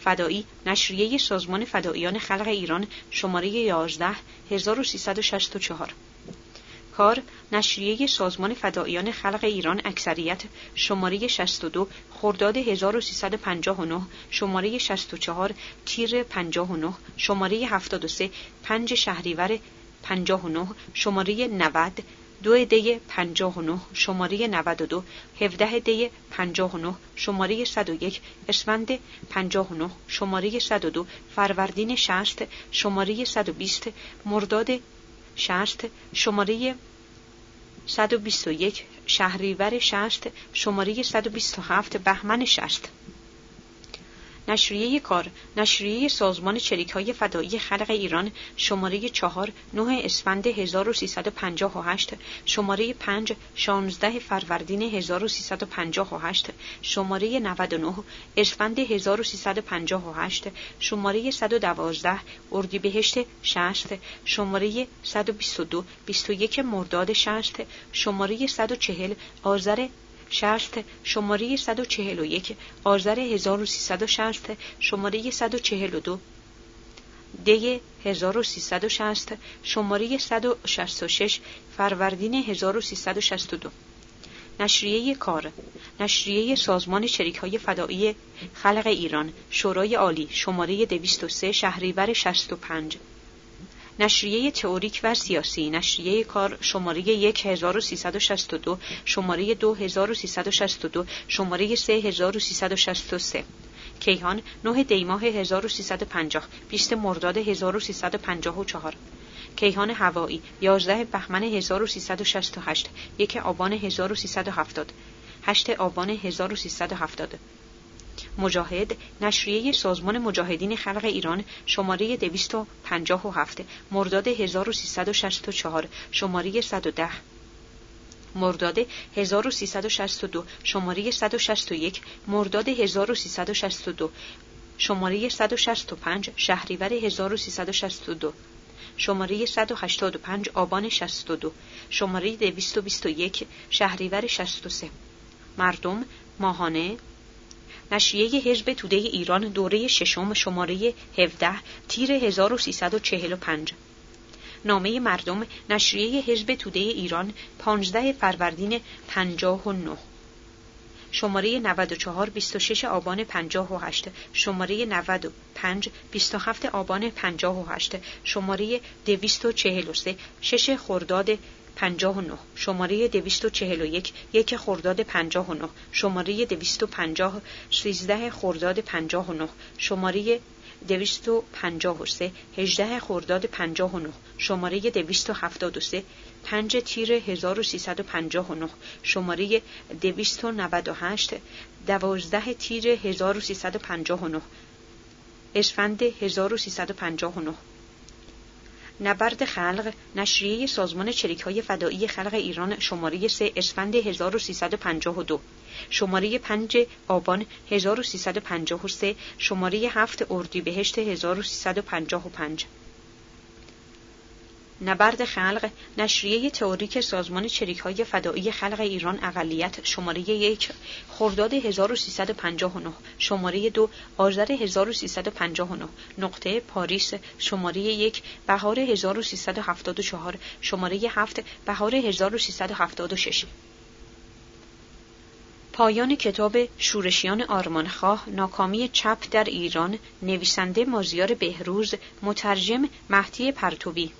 فدایی نشریه سازمان فداییان خلق ایران شماره 11 1364 کار نشریه سازمان فداییان خلق ایران اکثریت شماره 62 خرداد 1359 شماره 64 تیر 59 شماره 73 5 شهریور 59 شماره 90 دو دی 59 شماره 92 17 دی 59 شماره 101 اسفند 59 شماره 102 فروردین 60 شماره 120 مرداد 60 شماره 121 شهریور 60 شماره 127 بهمن 60 نشریه کار نشریه سازمان چریک های فدایی خلق ایران شماره چهار نه اسفند 1358 شماره 5 16 فروردین 1358 شماره 99 اسفند 1358 شماره 112 اردیبهشت 60 شماره 122 21 مرداد 60 شماره 140 آذر شست شماره 141 آذر 1360 شماره 142 دی 1360 شماره 166 فروردین 1362 نشریه کار نشریه سازمان شریک های فدایی خلق ایران شورای عالی شماره 203 شهریور 65 نشریه تئوریک و سیاسی. نشریه کار شماره 1362 شماره 2362 شماره 3363 کیهان 9 دیماه 1350 20 مرداد 1354 کیهان هوایی 11 بهمن 1368 یک آبان 1370 8 آبان 1370 مجاهد نشریه سازمان مجاهدین خلق ایران شماره 257 مرداد 1364 شماره 110 مرداد 1362 شماره 161 مرداد 1362 شماره 165 شهریور 1362 شماره 185 آبان 62 شماره 221 شهریور 63 مردم ماهانه نشریه حزب توده ایران دوره ششم شماره 17 تیر 1345 نامه مردم نشریه حزب توده ایران 15 فروردین 59 شماره 94 26 آبان 58 شماره 95 27 آبان 58 شماره 243 6 خرداد 59 شماره 241 یک خرداد 59 شماره 250 13 خرداد 59 شماره 253 18 خرداد 59 شماره 273 5 تیر 1359 شماره 298 12 تیر 1359 اسفند 1359 نبرد خلق نشریه سازمان چریک های فدایی خلق ایران شماره 3 اسفند 1352 شماره 5 آبان 1353 شماره 7 اردیبهشت 1355 نبرد خلق نشریه تئوریک سازمان چریک های فدایی خلق ایران اقلیت شماره یک خرداد 1359 شماره دو آذر 1359 نقطه پاریس شماره یک بهار 1374 شماره هفت بهار 1376 پایان کتاب شورشیان آرمانخواه ناکامی چپ در ایران نویسنده مازیار بهروز مترجم مهدی پرتوبی